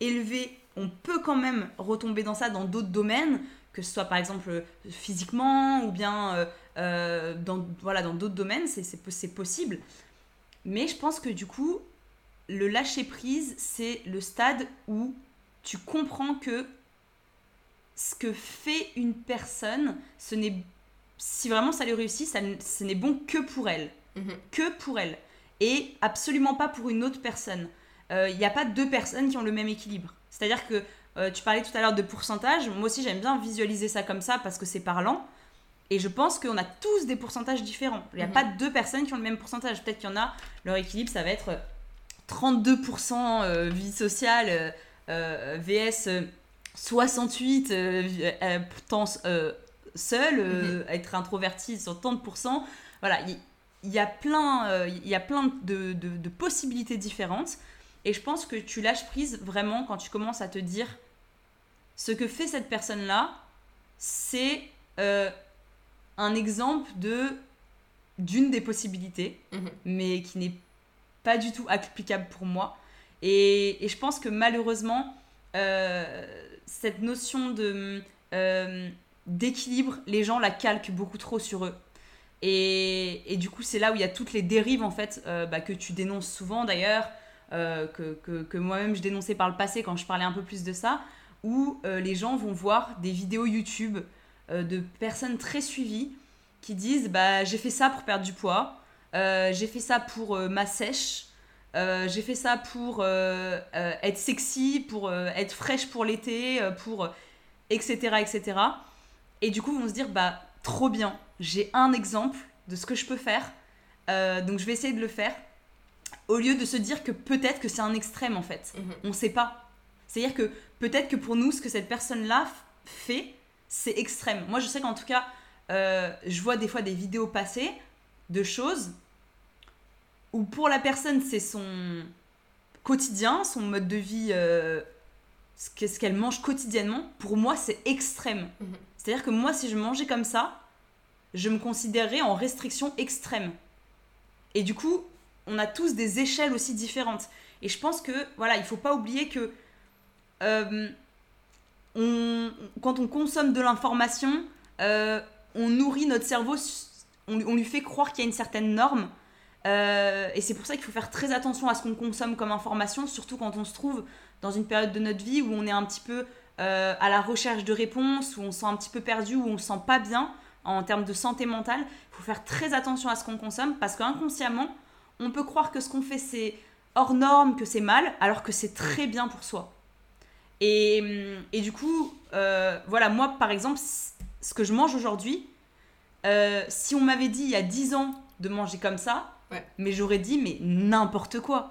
élevé, on peut quand même retomber dans ça dans d'autres domaines, que ce soit par exemple physiquement ou bien dans voilà dans d'autres domaines, c'est possible. Mais je pense que du coup, le lâcher prise, c'est le stade où tu comprends que ce que fait une personne, ce n'est si vraiment ça lui réussit, ça, ce n'est bon que pour elle. Mhm. Que pour elle. Et absolument pas pour une autre personne. Il euh, n'y a pas deux personnes qui ont le même équilibre. C'est-à-dire que euh, tu parlais tout à l'heure de pourcentage. Moi aussi, j'aime bien visualiser ça comme ça parce que c'est parlant. Et je pense qu'on a tous des pourcentages différents. Il n'y a mhm. pas deux personnes qui ont le même pourcentage. Peut-être qu'il y en a, leur équilibre, ça va être 32% euh, vie sociale VS 68 euh, temps seul, mhm. être introverti sur 30%. Voilà, il y, a plein, il y a plein de, de, possibilités différentes. Et je pense que tu lâches prise vraiment quand tu commences à te dire ce que fait cette personne-là, c'est un exemple de d'une des possibilités, mhm. mais qui n'est pas du tout applicable pour moi. Et, je pense que malheureusement, euh, cette notion de euh, d'équilibre, les gens la calquent beaucoup trop sur eux. Et, du coup, c'est là où il y a toutes les dérives en fait euh, bah, que tu dénonces souvent d'ailleurs, que, que moi-même je dénonçais par le passé quand je parlais un peu plus de ça, où les gens vont voir des vidéos YouTube euh, de personnes très suivies qui disent bah, j'ai fait ça pour perdre du poids, euh, j'ai fait ça pour euh, ma sèche, j'ai fait ça pour être sexy, pour être fraîche pour l'été, pour etc. etc. Et du coup, ils vont se dire bah trop bien, j'ai un exemple de ce que je peux faire, donc je vais essayer de le faire. Au lieu de se dire que peut-être que c'est un extrême en fait, mhm. on ne sait pas. C'est-à-dire que peut-être que pour nous, ce que cette personne-là fait, c'est extrême. Moi, je sais qu'en tout cas, euh, je vois des fois des vidéos passées de choses où pour la personne, c'est son quotidien, son mode de vie, euh, ce qu'elle mange quotidiennement. Pour moi, c'est extrême. Mhm. C'est-à-dire que moi, si je mangeais comme ça, je me considérerais en restriction extrême. Et du coup, on a tous des échelles aussi différentes. Et je pense que, voilà, il faut pas oublier que euh, quand on consomme de l'information, euh, on nourrit notre cerveau, on, lui fait croire qu'il y a une certaine norme. Euh, et c'est pour ça qu'il faut faire très attention à ce qu'on consomme comme information, surtout quand on se trouve dans une période de notre vie où on est un petit peu euh, à la recherche de réponses, où on se sent un petit peu perdu, où on se sent pas bien en termes de santé mentale, il faut faire très attention à ce qu'on consomme parce qu'inconsciemment, on peut croire que ce qu'on fait c'est hors norme, que c'est mal, alors que c'est très bien pour soi. Et, et du coup, euh, voilà, moi par exemple, ce que je mange aujourd'hui, euh, si on m'avait dit il y a 10 ans de manger comme ça, mais j'aurais dit mais n'importe quoi.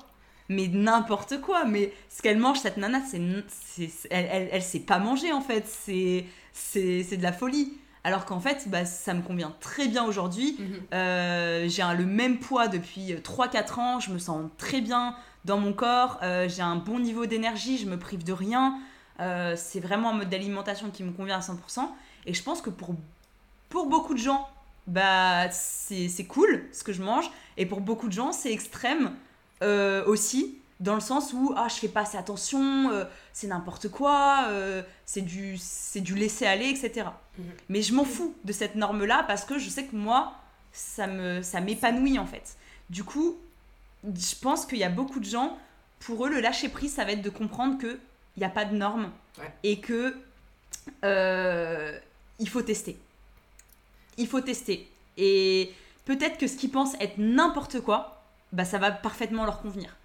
Mais n'importe quoi. Mais ce qu'elle mange, cette nana, c'est, elle, elle, elle, sait pas manger en fait. C'est, c'est, de la folie. Alors qu'en fait, bah, ça me convient très bien aujourd'hui. Mhm. Euh, j'ai le même poids depuis 3-4 ans. Je me sens très bien dans mon corps. Euh, j'ai un bon niveau d'énergie. Je me prive de rien. c'est vraiment un mode d'alimentation qui me convient à 100%. Et je pense que pour pour beaucoup de gens, bah, c'est cool ce que je mange. Et pour beaucoup de gens, c'est extrême euh, aussi, dans le sens où ah, je fais pas assez attention, euh, c'est n'importe quoi, euh, c'est du, du laisser aller, etc. Mhm. Mais je m'en fous de cette norme-là parce que je sais que moi, ça m'épanouit ça en fait. Du coup, je pense qu'il y a beaucoup de gens, pour eux, le lâcher prise, ça va être de comprendre qu'il n'y a pas de normes et que il faut tester il faut tester. Et peut-être que ce qu'ils pensent être n'importe quoi, bah ça va parfaitement leur convenir.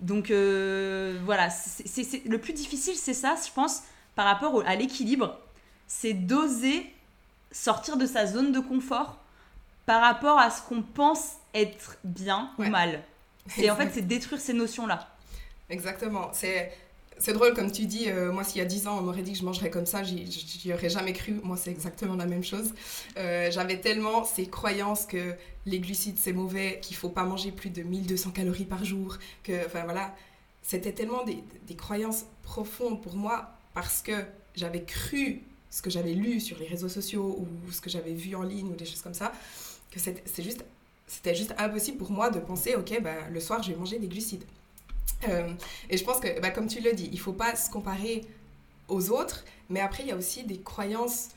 Donc euh, voilà, c'est, le plus difficile, c'est ça, je pense, par rapport à l'équilibre, c'est d'oser sortir de sa zone de confort par rapport à ce qu'on pense être bien ou mal. *laughs* Et en fait, c'est détruire ces notions-là. Exactement. C'est c'est drôle, comme tu dis, euh, moi, s'il y a 10 ans, on m'aurait dit que je mangerais comme ça, j'y aurais jamais cru. Moi, c'est exactement la même chose. Euh, j'avais tellement ces croyances que les glucides, c'est mauvais, qu'il faut pas manger plus de 1200 calories par jour, que, enfin voilà, c'était tellement des, croyances profondes pour moi parce que j'avais cru ce que j'avais lu sur les réseaux sociaux ou ce que j'avais vu en ligne ou des choses comme ça, que c'est juste, c'était juste impossible pour moi de penser, ok, bah, le soir, je vais manger des glucides. Euh, et je pense que, bah, comme tu le dis, il ne faut pas se comparer aux autres, mais après, il y a aussi des croyances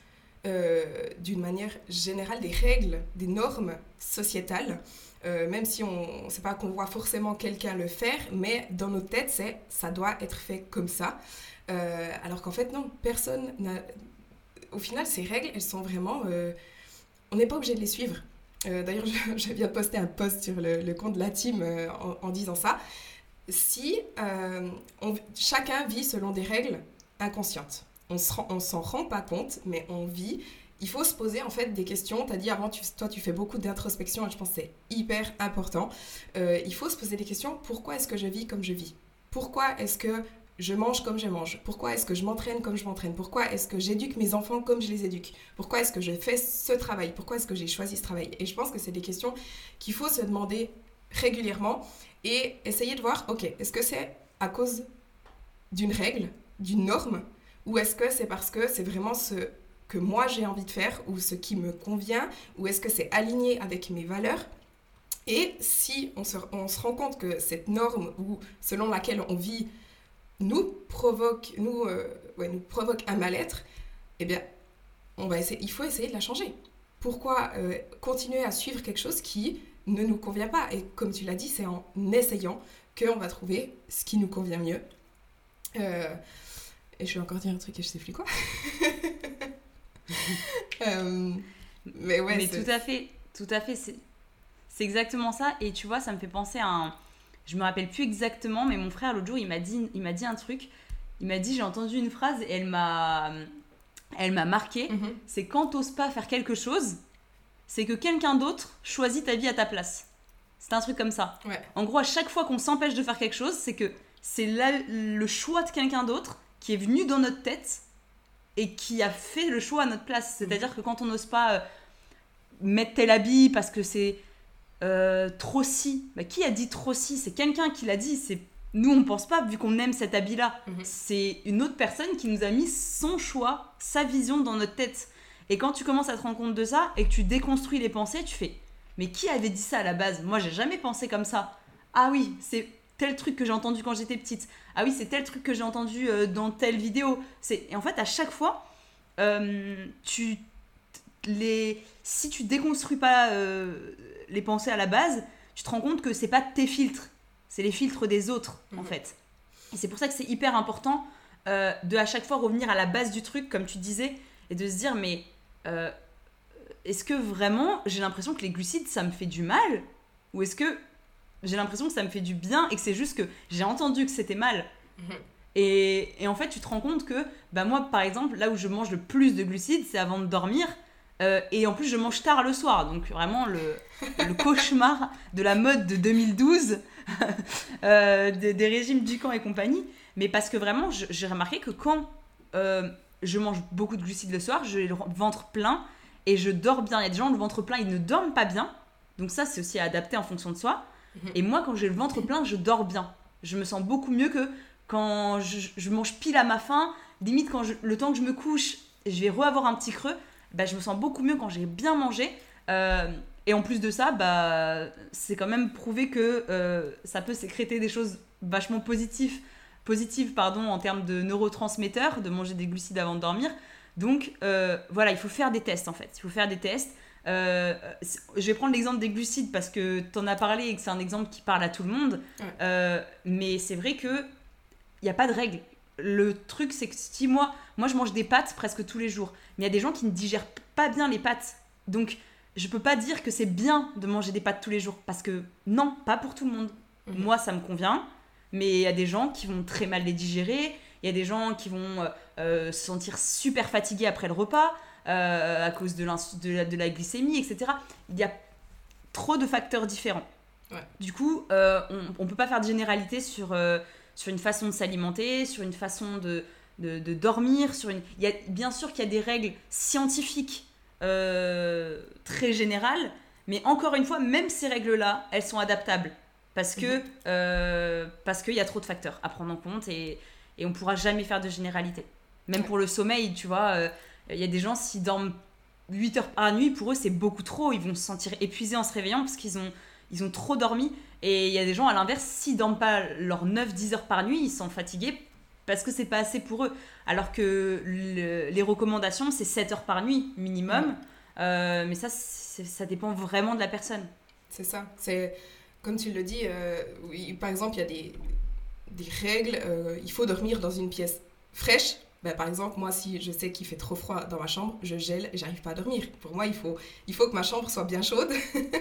euh, d'une manière générale, des règles, des normes sociétales. Euh, même si on sait pas qu'on voit forcément quelqu'un le faire, mais dans nos têtes, c'est ça doit être fait comme ça. alors qu'en fait, non, personne n'a. Au final, ces règles, elles sont vraiment. on n'est pas obligé de les suivre. D'ailleurs, *laughs* je, viens de poster un post sur le, compte de la team en, disant ça si euh, chacun vit selon des règles inconscientes. On ne s'en rend pas compte, mais on vit. Il faut se poser en fait des questions. Tu as dit avant, toi tu fais beaucoup d'introspection et je pense que c'est hyper important. Euh, il faut se poser des questions. Pourquoi est-ce que je vis comme je vis? Pourquoi est-ce que je mange comme je mange? Pourquoi est-ce que je m'entraîne comme je m'entraîne? Pourquoi est-ce que j'éduque mes enfants comme je les éduque? Pourquoi est-ce que je fais ce travail? Pourquoi est-ce que j'ai choisi ce travail? Et je pense que c'est des questions qu'il faut se demander régulièrement et essayer de voir, ok, est-ce que c'est à cause d'une règle, d'une norme, ou est-ce que c'est parce que c'est vraiment ce que moi j'ai envie de faire, ou ce qui me convient, ou est-ce que c'est aligné avec mes valeurs? Et si on se, rend compte que cette norme, ou selon laquelle on vit, nous provoque, nous, euh, ouais, nous provoque un mal-être, eh bien, on va essayer, il faut essayer de la changer. Pourquoi euh, continuer à suivre quelque chose qui ne nous convient pas. Et comme tu l'as dit, c'est en essayant qu'on va trouver ce qui nous convient mieux. Euh, et je vais encore dire un truc et je sais plus quoi. *laughs* Euh, mais ouais. Mais tout à fait, tout à fait. C'est exactement ça. Et tu vois, ça me fait penser à un. Je me rappelle plus exactement, mais mon frère l'autre jour, il m'a dit, il m'a dit un truc. Il m'a dit, j'ai entendu une phrase et elle m'a, elle m'a marqué. Mhm. C'est quand t'oses pas faire quelque chose, c'est que quelqu'un d'autre choisit ta vie à ta place. C'est un truc comme ça. En gros, à chaque fois qu'on s'empêche de faire quelque chose, c'est que c'est le choix de quelqu'un d'autre qui est venu dans notre tête et qui a fait le choix à notre place. C'est-à-dire que quand on n'ose pas euh, mettre tel habit parce que c'est euh, trop si, bah, qui a dit trop si? C'est quelqu'un qui l'a dit. C'est nous, on pense pas vu qu'on aime cet habit-là. Mhm. C'est une autre personne qui nous a mis son choix, sa vision dans notre tête. Et quand tu commences à te rendre compte de ça et que tu déconstruis les pensées, tu fais Mais qui avait dit ça à la base? Moi, j'ai jamais pensé comme ça. Ah oui, c'est tel truc que j'ai entendu quand j'étais petite. Ah oui, c'est tel truc que j'ai entendu euh, dans telle vidéo. C'est et en fait à chaque fois, euh, tu les si tu déconstruis pas euh, les pensées à la base, tu te rends compte que c'est pas tes filtres, c'est les filtres des autres en mhm. fait. Et c'est pour ça que c'est hyper important de à chaque fois revenir à la base du truc, comme tu disais, et de se dire, mais est-ce que vraiment j'ai l'impression que les glucides, ça me fait du mal Ou est-ce que j'ai l'impression que ça me fait du bien et que c'est juste que j'ai entendu que c'était mal? Mhm. et, et, en fait, tu te rends compte que, bah moi, par exemple, là où je mange le plus de glucides, c'est avant de dormir. Euh, et en plus, je mange tard le soir. Donc, vraiment, le, le *laughs* cauchemar de la mode de 2012, *laughs* euh, des, régimes du camp et compagnie. Mais parce que vraiment, j'ai remarqué que quand euh, je mange beaucoup de glucides le soir, j'ai le ventre plein et je dors bien. Il y a des gens, le ventre plein, ils ne dorment pas bien. Donc, ça, c'est aussi adapté en fonction de soi. Et moi, quand j'ai le ventre plein, je dors bien. Je me sens beaucoup mieux que quand je, mange pile à ma faim. Limite, quand le temps que je me couche, je vais re-avoir un petit creux. Bah, je me sens beaucoup mieux quand j'ai bien mangé. Euh, et en plus de ça, bah, c'est quand même prouvé que euh, ça peut sécréter des choses vachement positives, positives pardon, en termes de neurotransmetteurs, de manger des glucides avant de dormir. Donc euh, voilà, il faut faire des tests en fait. Il faut faire des tests. Euh, je vais prendre l'exemple des glucides parce que tu en as parlé et que c'est un exemple qui parle à tout le monde. Euh, mais c'est vrai que il n'y a pas de règle. Le truc, c'est que si moi, moi, je mange des pâtes presque tous les jours, mais il y a des gens qui ne digèrent pas bien les pâtes. Donc, je peux pas dire que c'est bien de manger des pâtes tous les jours parce que non, pas pour tout le monde. Mhm. Moi, ça me convient, mais il y a des gens qui vont très mal les digérer. Il y a des gens qui vont euh, se sentir super fatigués après le repas. Euh, à cause de, de, la, de, la, glycémie, etc. Il y a trop de facteurs différents. Du coup, euh, on ne peut pas faire de généralité sur, euh, sur une façon de s'alimenter, sur une façon de, de, de, dormir. Sur une... Il y a, bien sûr qu'il y a des règles scientifiques très générales, mais encore une fois, même ces règles-là, elles sont adaptables. Parce que mhm. parce qu'il y a trop de facteurs à prendre en compte et, et on ne pourra jamais faire de généralité. Même pour le sommeil, tu vois, il y a des gens, s'ils dorment 8 heures par nuit, pour eux, c'est beaucoup trop. Ils vont se sentir épuisés en se réveillant parce qu'ils ont, ils ont trop dormi. Et il y a des gens, à l'inverse, s'ils dorment pas leurs 9-10 heures par nuit, ils sont fatigués parce que c'est pas assez pour eux. Alors que les recommandations, c'est 7 heures par nuit minimum. Euh, mais ça, ça dépend vraiment de la personne. C'est ça. C'est comme tu le dis, euh, par exemple, il y a des, règles. Euh, il faut dormir dans une pièce fraîche bah, par exemple, moi, si je sais qu'il fait trop froid dans ma chambre, je gèle et j'arrive pas à dormir. Pour moi, il faut, il faut que ma chambre soit bien chaude.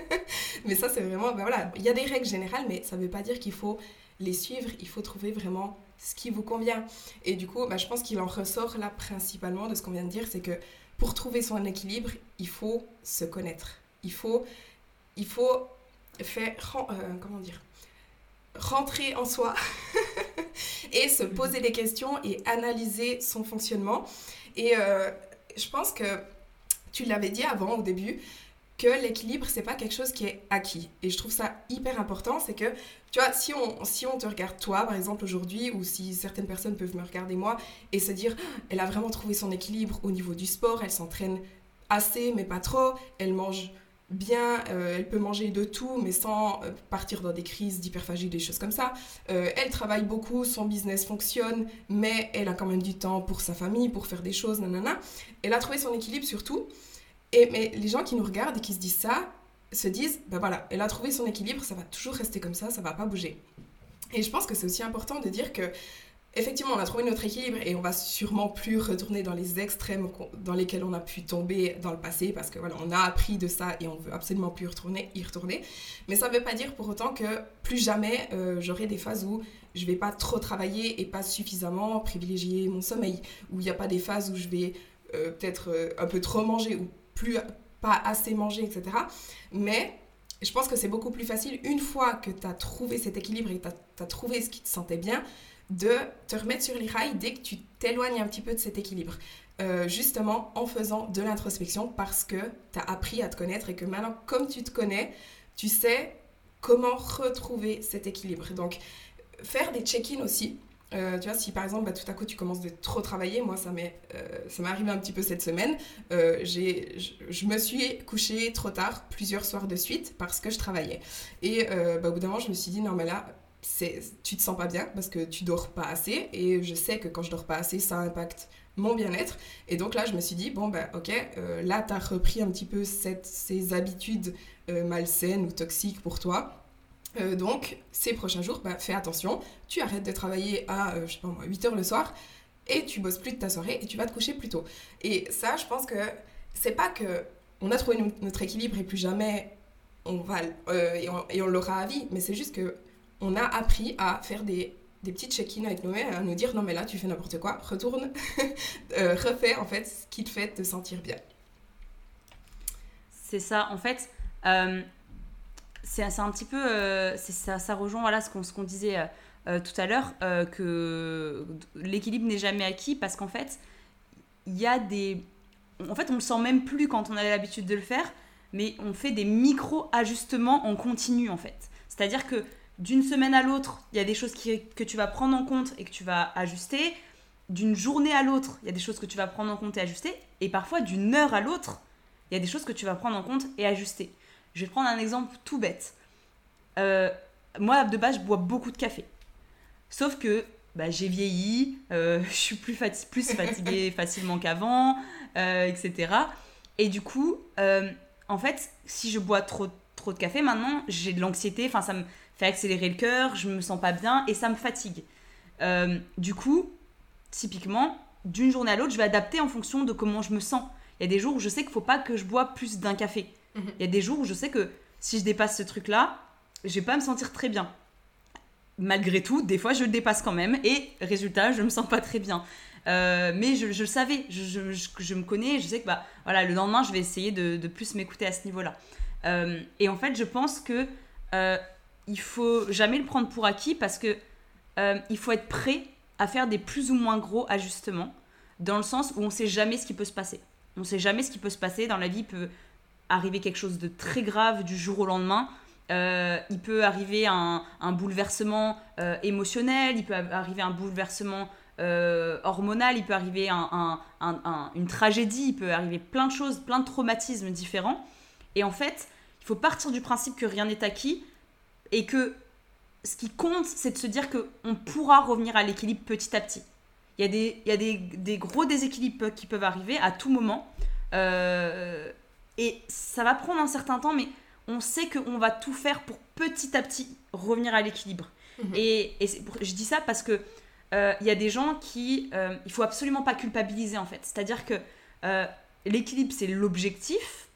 *laughs* mais ça, c'est vraiment, bah, voilà, il y a des règles générales, mais ça ne veut pas dire qu'il faut les suivre. Il faut trouver vraiment ce qui vous convient. Et du coup, bah, je pense qu'il en ressort là principalement de ce qu'on vient de dire, c'est que pour trouver son équilibre, il faut se connaître. Il faut, il faut faire, euh, comment dire, rentrer en soi *laughs* et se poser des questions et analyser son fonctionnement. Et euh, je pense que tu l'avais dit avant au début que l'équilibre c'est pas quelque chose qui est acquis et je trouve ça hyper important c'est que tu vois si on si on te regarde toi par exemple aujourd'hui ou si certaines personnes peuvent me regarder moi et se dire elle a vraiment trouvé son équilibre au niveau du sport elle s'entraîne assez mais pas trop elle mange bien, euh, elle peut manger de tout, mais sans euh, partir dans des crises d'hyperphagie, des choses comme ça. Euh, elle travaille beaucoup, son business fonctionne, mais elle a quand même du temps pour sa famille, pour faire des choses, nanana. Elle a trouvé son équilibre surtout. Et, mais les gens qui nous regardent et qui se disent ça, se disent, ben voilà, elle a trouvé son équilibre, ça va toujours rester comme ça, ça va pas bouger. Et je pense que c'est aussi important de dire que effectivement, on a trouvé notre équilibre et on va sûrement plus retourner dans les extrêmes dans lesquels on a pu tomber dans le passé parce que voilà, on a appris de ça et on veut absolument plus retourner, y retourner. Mais ça ne veut pas dire pour autant que plus jamais euh, j'aurai des phases où je vais pas trop travailler et pas suffisamment privilégier mon sommeil, où il n'y a pas des phases où je vais euh, peut-être euh, un peu trop manger ou plus pas assez manger, etc. Mais je pense que c'est beaucoup plus facile une fois que tu as trouvé cet équilibre et que tu as trouvé ce qui te sentait bien de te remettre sur les rails dès que tu t'éloignes un petit peu de cet équilibre. Euh, justement en faisant de l'introspection parce que tu as appris à te connaître et que maintenant, comme tu te connais, tu sais comment retrouver cet équilibre. Donc, faire des check-in aussi. Euh, tu vois, si par exemple, bah, tout à coup, tu commences de trop travailler, moi, ça m'est euh, arrivé un petit peu cette semaine. je me suis couchée trop tard, plusieurs soirs de suite, parce que je travaillais. Et bah, au bout d'un moment, je me suis dit, non, mais là, tu te sens pas bien parce que tu dors pas assez et je sais que quand je dors pas assez ça impacte mon bien-être. Et donc là je me suis dit bon ben ok euh, là tu as repris un petit peu ces habitudes euh, malsaines ou toxiques pour toi. Euh, donc ces prochains jours ben, fais attention. Tu arrêtes de travailler à je sais pas 8 heures le soir et tu bosses plus de ta soirée et tu vas te coucher plus tôt. Et ça, je pense que c'est pas que on a trouvé notre équilibre et plus jamais on va et on, l'aura à vie, mais c'est juste que on a appris à faire des, des petites check-in avec nous-mêmes, à nous dire non mais là tu fais n'importe quoi, retourne, *laughs* euh, refais en fait ce qui te fait te sentir bien. C'est ça, en fait, euh, c'est un petit peu, euh, ça, ça rejoint voilà ce qu'on ce qu'on disait tout à l'heure, que l'équilibre n'est jamais acquis parce qu'en fait, il y a des, en fait on le sent même plus quand on a l'habitude de le faire mais on fait des micro-ajustements en continu en fait. C'est-à-dire que d'une semaine à l'autre, il y a des choses que tu vas prendre en compte et que tu vas ajuster. D'une journée à l'autre, il y a des choses que tu vas prendre en compte et ajuster. Et parfois, d'une heure à l'autre, il y a des choses que tu vas prendre en compte et ajuster. Je vais prendre un exemple tout bête. Euh, moi, de base, je bois beaucoup de café. Sauf que bah, j'ai vieilli, euh, *laughs* je suis plus, plus fatiguée *laughs* facilement qu'avant, euh, etc. Et du coup, en fait, si je bois trop, trop de café maintenant, j'ai de l'anxiété, enfin ça me fait accélérer le cœur, je me sens pas bien et ça me fatigue. Euh, du coup, typiquement, d'une journée à l'autre, je vais adapter en fonction de comment je me sens. Il y a des jours où je sais qu'il faut pas que je bois plus d'un café. Mhm. Il y a des jours où je sais que si je dépasse ce truc-là, je vais pas me sentir très bien. Malgré tout, des fois, je le dépasse quand même et résultat, je me sens pas très bien. Euh, mais je, le savais, je, je, me connais, je sais que bah, voilà, le lendemain, je vais essayer de, de plus m'écouter à ce niveau-là. Euh, et en fait, je pense que euh, il faut jamais le prendre pour acquis parce que euh, il faut être prêt à faire des plus ou moins gros ajustements dans le sens où on sait jamais ce qui peut se passer. On sait jamais ce qui peut se passer dans la vie. Il peut arriver quelque chose de très grave du jour au lendemain. il peut arriver un, un bouleversement émotionnel, il peut arriver un bouleversement euh, hormonal, il peut arriver une tragédie, il peut arriver plein de choses, plein de traumatismes différents. Et en fait, il faut partir du principe que rien n'est acquis et que ce qui compte, c'est de se dire qu'on pourra revenir à l'équilibre petit à petit. Il y a, des, il y a des, gros déséquilibres qui peuvent arriver à tout moment. Euh, et ça va prendre un certain temps, mais on sait qu'on va tout faire pour petit à petit revenir à l'équilibre. Mhm. Et, et je dis ça parce que euh, il y a des gens qui, euh, il faut absolument pas culpabiliser en fait. C'est-à-dire que euh, l'équilibre c'est l'objectif,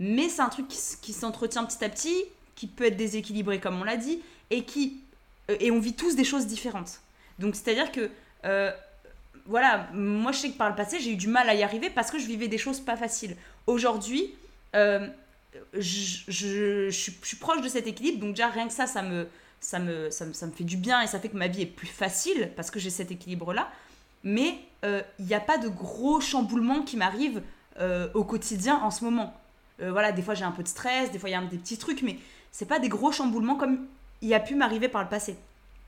mais c'est un truc qui, s'entretient petit à petit, qui peut être déséquilibré comme on l'a dit, et qui et on vit tous des choses différentes. Donc c'est-à-dire que voilà, moi je sais que par le passé j'ai eu du mal à y arriver parce que je vivais des choses pas faciles. Aujourd'hui, je, je, suis proche de cet équilibre, donc déjà rien que ça, ça me, ça me, ça me, fait du bien et ça fait que ma vie est plus facile parce que j'ai cet équilibre-là. Mais euh, il n'y a pas de gros chamboulements qui m'arrivent euh, au quotidien en ce moment. Euh, voilà, des fois j'ai un peu de stress, des fois il y a des petits trucs, mais c'est pas des gros chamboulements comme il a pu m'arriver par le passé.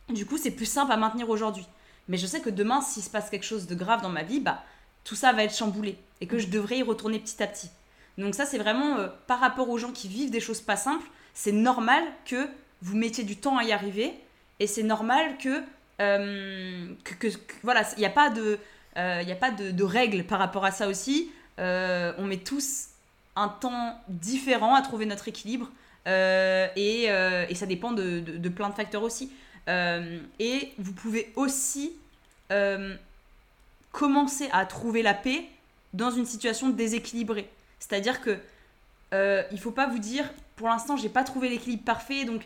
Du coup, c'est plus simple à maintenir aujourd'hui. Mais je sais que demain, s'il se passe quelque chose de grave dans ma vie, bah, tout ça va être chamboulé et que je devrais y retourner petit à petit. Donc ça, c'est vraiment par rapport aux gens qui vivent des choses pas simples, c'est normal que vous mettiez du temps à y arriver et c'est normal que, euh, que, voilà, il n'y a pas de, euh, a pas de, règles par rapport à ça aussi. Euh, on met tous un temps différent à trouver notre équilibre et, et, ça dépend de, de, plein de facteurs aussi. et vous pouvez aussi commencer à trouver la paix dans une situation déséquilibrée. C'est-à-dire que il faut pas vous dire pour l'instant j'ai pas trouvé l'équilibre parfait donc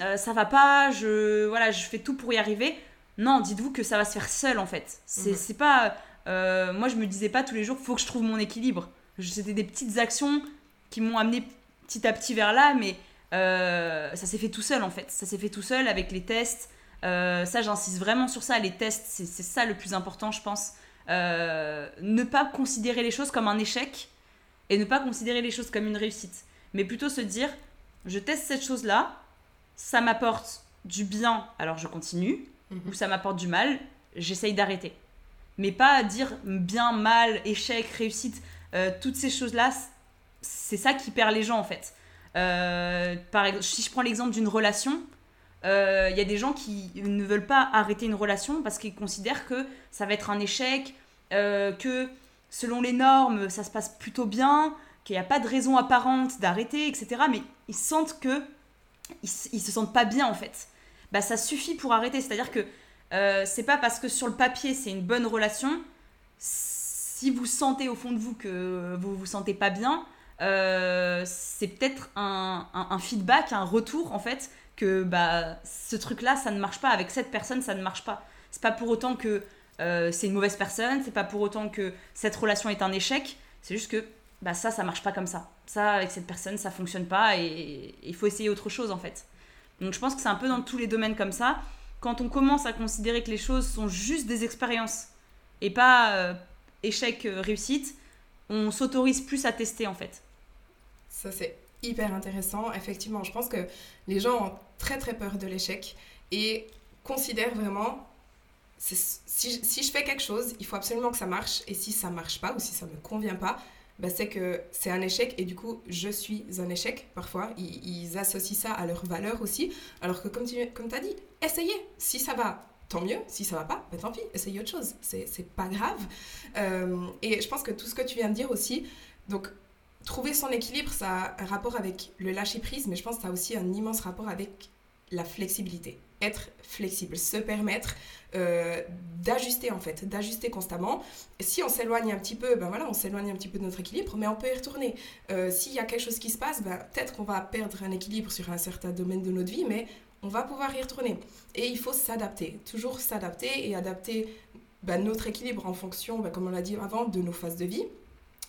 euh, ça va pas, je, voilà, je fais tout pour y arriver. Non, dites-vous que ça va se faire seul en fait. C'est mhm. pas. Euh, moi, je me disais pas tous les jours, faut que je trouve mon équilibre. C'était des petites actions qui m'ont amené petit à petit vers là, mais euh, ça s'est fait tout seul en fait. Ça s'est fait tout seul avec les tests. ça, j'insiste vraiment sur ça. Les tests, c'est ça le plus important, je pense. ne pas considérer les choses comme un échec et ne pas considérer les choses comme une réussite. Mais plutôt se dire, je teste cette chose-là, ça m'apporte du bien, alors je continue, mhm. ou ça m'apporte du mal, j'essaye d'arrêter. Mais pas dire bien, mal, échec, réussite, euh, toutes ces choses-là, c'est ça qui perd les gens en fait. Euh, par exemple, si je prends l'exemple d'une relation, il euh, y a des gens qui ne veulent pas arrêter une relation parce qu'ils considèrent que ça va être un échec, que selon les normes, ça se passe plutôt bien, qu'il n'y a pas de raison apparente d'arrêter, etc. Mais ils sentent que ils, se sentent pas bien en fait. Bah ça suffit pour arrêter. C'est-à-dire que euh, c'est pas parce que sur le papier c'est une bonne relation, si vous sentez au fond de vous que vous vous sentez pas bien, euh, c'est peut-être un, un, feedback, un retour en fait que bah ce truc là ça ne marche pas avec cette personne ça ne marche pas. C'est pas pour autant que euh, c'est une mauvaise personne, c'est pas pour autant que cette relation est un échec, c'est juste que bah ça ça marche pas comme ça. Ça avec cette personne ça fonctionne pas et il faut essayer autre chose en fait. Donc je pense que c'est un peu dans tous les domaines comme ça quand on commence à considérer que les choses sont juste des expériences et pas euh, échec, euh, réussite, on s'autorise plus à tester en fait. Ça c'est hyper intéressant. Effectivement, je pense que les gens ont très très peur de l'échec et considèrent vraiment si, si, je fais quelque chose, il faut absolument que ça marche et si ça marche pas ou si ça me convient pas, bah, c'est que c'est un échec et du coup je suis un échec parfois. Ils, associent ça à leur valeur aussi. Alors que comme tu comme as dit, essayez. Si ça va, tant mieux. Si ça va pas, bah, tant pis, essayez autre chose. C'est pas grave. Euh, et je pense que tout ce que tu viens de dire aussi, donc trouver son équilibre, ça a un rapport avec le lâcher prise, mais je pense que ça a aussi un immense rapport avec la flexibilité. Être flexible, se permettre euh, d'ajuster en fait, d'ajuster constamment. Si on s'éloigne un petit peu, ben voilà, on s'éloigne un petit peu de notre équilibre, mais on peut y retourner. Euh, s'il y a quelque chose qui se passe, ben, peut-être qu'on va perdre un équilibre sur un certain domaine de notre vie, mais on va pouvoir y retourner. Et il faut s'adapter, toujours s'adapter et adapter ben, notre équilibre en fonction, ben, comme on l'a dit avant, de nos phases de vie.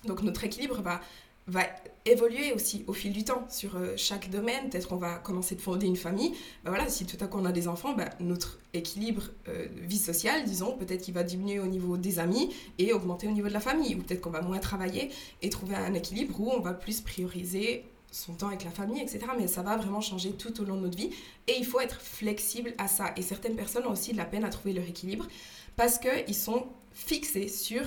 Donc notre équilibre va va évoluer aussi au fil du temps sur euh, chaque domaine. Peut-être qu'on va commencer de fonder une famille. Ben voilà, si tout à coup on a des enfants, ben, notre équilibre euh, vie sociale, disons, peut-être qu'il va diminuer au niveau des amis et augmenter au niveau de la famille. Ou peut-être qu'on va moins travailler et trouver un équilibre où on va plus prioriser son temps avec la famille, etc. Mais ça va vraiment changer tout au long de notre vie. Et il faut être flexible à ça. Et certaines personnes ont aussi de la peine à trouver leur équilibre parce qu'ils sont fixés sur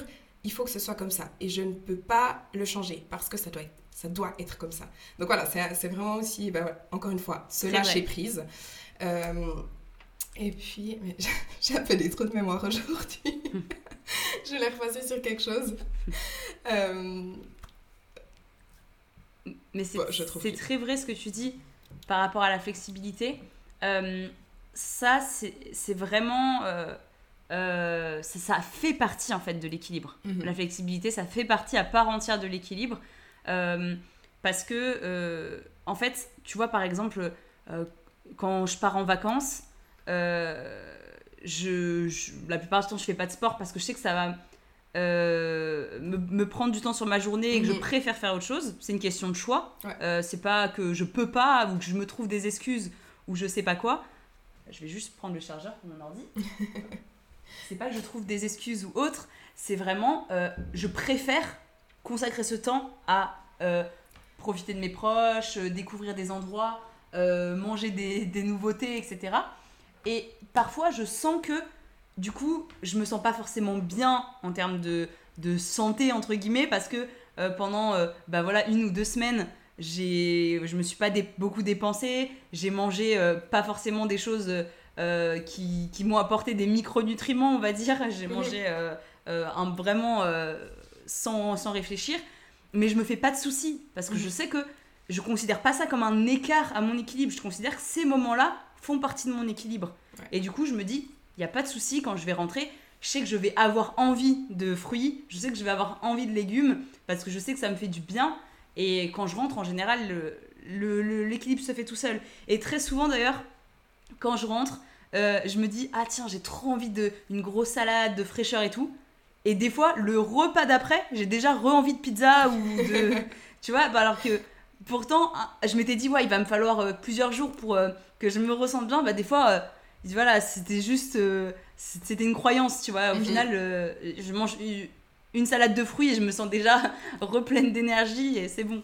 il faut que ce soit comme ça. Et je ne peux pas le changer parce que ça doit être, ça doit être comme ça. Donc voilà, c'est vraiment aussi, bah, encore une fois, se lâcher prise. Euh, et puis, *laughs* j'ai un peu des trous de mémoire aujourd'hui. *laughs* je l'ai repassé sur quelque chose. Euh, mais c'est très vrai ce que tu dis par rapport à la flexibilité. Euh, ça, c'est vraiment euh, ça, fait partie en fait de l'équilibre. Mhm. La flexibilité, ça fait partie à part entière de l'équilibre. Euh, parce que, euh, en fait, tu vois, par exemple, quand je pars en vacances, je, la plupart du temps, je fais pas de sport parce que je sais que ça va me, prendre du temps sur ma journée et que je mhm. préfère faire autre chose. C'est une question de choix. c'est pas que je peux pas ou que je me trouve des excuses ou je sais pas quoi. Je vais juste prendre le chargeur pour mon ordi. *laughs* c'est pas que je trouve des excuses ou autre, c'est vraiment euh, je préfère consacrer ce temps à euh, profiter de mes proches, euh, découvrir des endroits, manger des, nouveautés, etc. Et parfois je sens que du coup je me sens pas forcément bien en termes de, santé entre guillemets parce que pendant bah voilà une ou deux semaines j'ai je me suis pas beaucoup dépensé j'ai mangé pas forcément des choses euh, qui, qui m'ont apporté des micronutriments, on va dire. J'ai mangé euh, euh, un, vraiment sans, sans, réfléchir. Mais je me fais pas de soucis parce que je sais que je considère pas ça comme un écart à mon équilibre. Je considère que ces moments-là font partie de mon équilibre. Et du coup, je me dis, il n'y a pas de souci quand je vais rentrer. Je sais que je vais avoir envie de fruits, je sais que je vais avoir envie de légumes parce que je sais que ça me fait du bien. Et quand je rentre, en général, l'équilibre le, se fait tout seul. Et très souvent, d'ailleurs, quand je rentre, euh, je me dis ah tiens j'ai trop envie d'une grosse salade de fraîcheur et tout. Et des fois le repas d'après j'ai déjà re envie de pizza ou de *laughs* tu vois bah, alors que pourtant ah, je m'étais dit ouais il va me falloir euh, plusieurs jours pour euh, que je me ressente bien. Bah des fois voilà c'était juste c'était une croyance tu vois. Au mhm. final je mange une salade de fruits et je me sens déjà *laughs* repleine d'énergie et c'est bon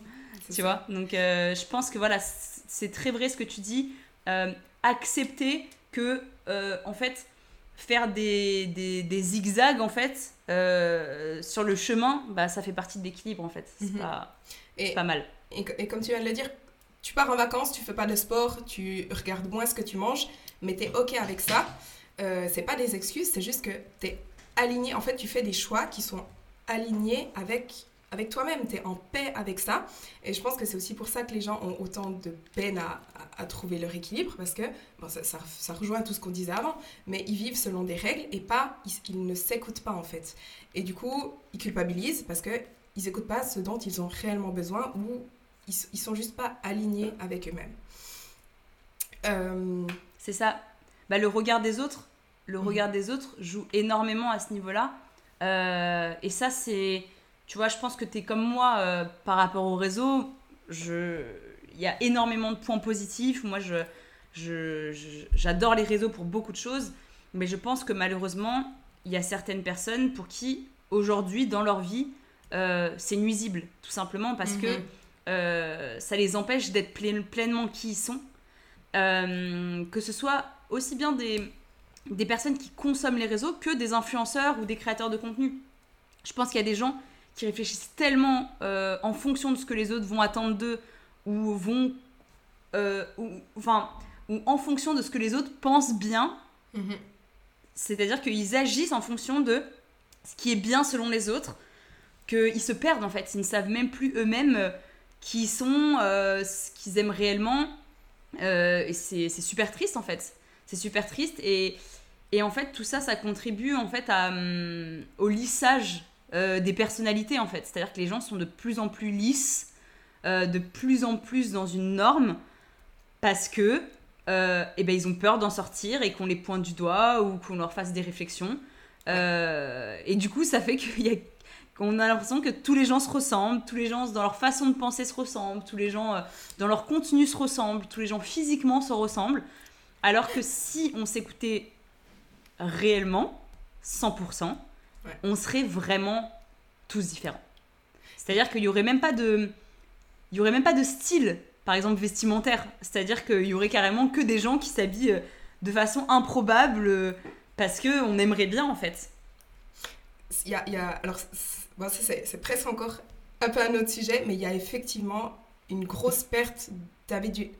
tu vois. Donc je pense que voilà c'est très vrai ce que tu dis accepter que, euh, en fait, faire des, des, des zigzags, en fait, euh, sur le chemin, bah, ça fait partie de l'équilibre, en fait. C'est mhm. pas, pas, mal. Et, et, comme tu viens de le dire, tu pars en vacances, tu fais pas de sport, tu regardes moins ce que tu manges, mais tu es OK avec ça. Euh, c'est pas des excuses, c'est juste que tu es aligné. En fait, tu fais des choix qui sont alignés avec avec toi-même, tu es en paix avec ça. Et je pense que c'est aussi pour ça que les gens ont autant de peine à, à, trouver leur équilibre, parce que bon, ça, ça, rejoint tout ce qu'on disait avant, mais ils vivent selon des règles et pas, ils, ne s'écoutent pas en fait. Et du coup, ils culpabilisent parce qu'ils n'écoutent pas ce dont ils ont réellement besoin ou ils, ils sont juste pas alignés avec eux-mêmes. Euh, c'est ça. Bah, le regard des autres, le mhm. regard des autres joue énormément à ce niveau-là. Euh, et ça, c'est tu vois, je pense que tu es comme moi euh, par rapport au réseau. Je... Il y a énormément de points positifs. Moi, je, j'adore les réseaux pour beaucoup de choses. Mais je pense que malheureusement, il y a certaines personnes pour qui, aujourd'hui, dans leur vie, euh, c'est nuisible. Tout simplement parce que mhm. euh, ça les empêche d'être pleinement qui ils sont. que ce soit aussi bien des, des personnes qui consomment les réseaux que des influenceurs ou des créateurs de contenu. Je pense qu'il y a des gens qui réfléchissent tellement euh, en fonction de ce que les autres vont attendre d'eux ou vont euh, ou, enfin ou en fonction de ce que les autres pensent bien mhm. c'est-à-dire qu'ils agissent en fonction de ce qui est bien selon les autres qu'ils se perdent en fait ils ne savent même plus eux-mêmes euh, qui sont ce qu'ils aiment réellement et c'est super triste en fait c'est super triste et et en fait tout ça ça contribue en fait à, hum, au lissage euh, des personnalités en fait. C'est-à-dire que les gens sont de plus en plus lisses, euh, de plus en plus dans une norme, parce que euh, eh ben, ils ont peur d'en sortir et qu'on les pointe du doigt ou qu'on leur fasse des réflexions. et du coup, ça fait qu'on a, a l'impression que tous les gens se ressemblent, tous les gens dans leur façon de penser se ressemblent, tous les gens dans leur contenu se ressemblent, tous les gens physiquement se ressemblent. Alors que si on s'écoutait réellement, 100%, on serait vraiment tous différents. C'est-à-dire qu'il y aurait même pas de, il y aurait même pas de style, par exemple vestimentaire. C'est-à-dire qu'il y aurait carrément que des gens qui s'habillent euh, de façon improbable euh, parce que on aimerait bien en fait. Il y a, alors c'est presque encore un peu un autre sujet, mais il y a effectivement une grosse perte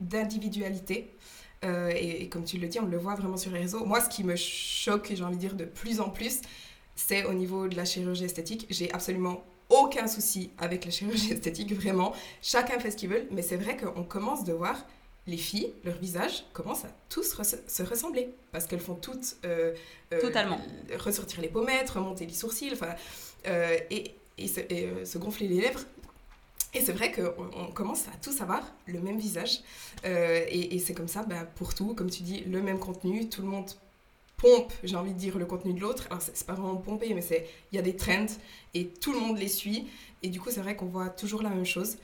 d'individualité. Euh, et, et, comme tu le dis, on le voit vraiment sur les réseaux. Moi, ce qui me choque, j'ai envie de dire de plus en plus, c'est au niveau de la chirurgie esthétique. J'ai absolument aucun souci avec la chirurgie *laughs* esthétique, vraiment. Chacun fait ce qu'il veut, mais c'est vrai qu'on commence de voir les filles, leur visage commence à tous se ressembler parce qu'elles font toutes euh, euh, totalement ressortir les pommettes, remonter les sourcils, enfin euh, et, et, se, gonfler les lèvres. Et c'est vrai qu'on commence à tous avoir le même visage. et, c'est comme ça bah, pour tout, comme tu dis, le même contenu, tout le monde pompe, j'ai envie de dire, le contenu de l'autre. Alors, c'est pas vraiment pompé, mais c'est il y a des trends et tout le monde les suit. Et du coup, c'est vrai qu'on voit toujours la même chose.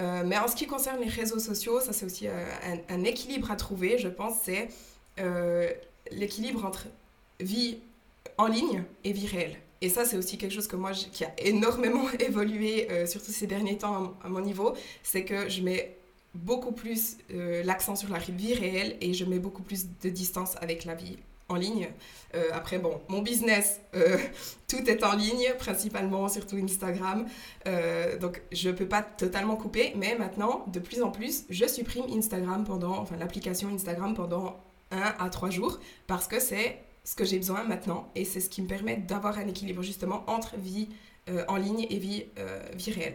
Euh, mais en ce qui concerne les réseaux sociaux, ça c'est aussi euh, un, équilibre à trouver, je pense, c'est euh, l'équilibre entre vie en ligne et vie réelle. Et ça, c'est aussi quelque chose que moi, qui a énormément *laughs* évolué, surtout ces derniers temps à, mon niveau, c'est que je mets beaucoup plus l'accent sur la vie réelle et je mets beaucoup plus de distance avec la vie en ligne. Euh, après, bon, mon business, euh, *laughs* tout est en ligne, principalement, surtout Instagram. Euh, donc, je ne peux pas totalement couper, mais maintenant, de plus en plus, je supprime Instagram pendant, enfin, l'application Instagram pendant un à trois jours, parce que c'est ce que j'ai besoin maintenant, et c'est ce qui me permet d'avoir un équilibre, justement, entre vie en ligne et vie, vie réelle.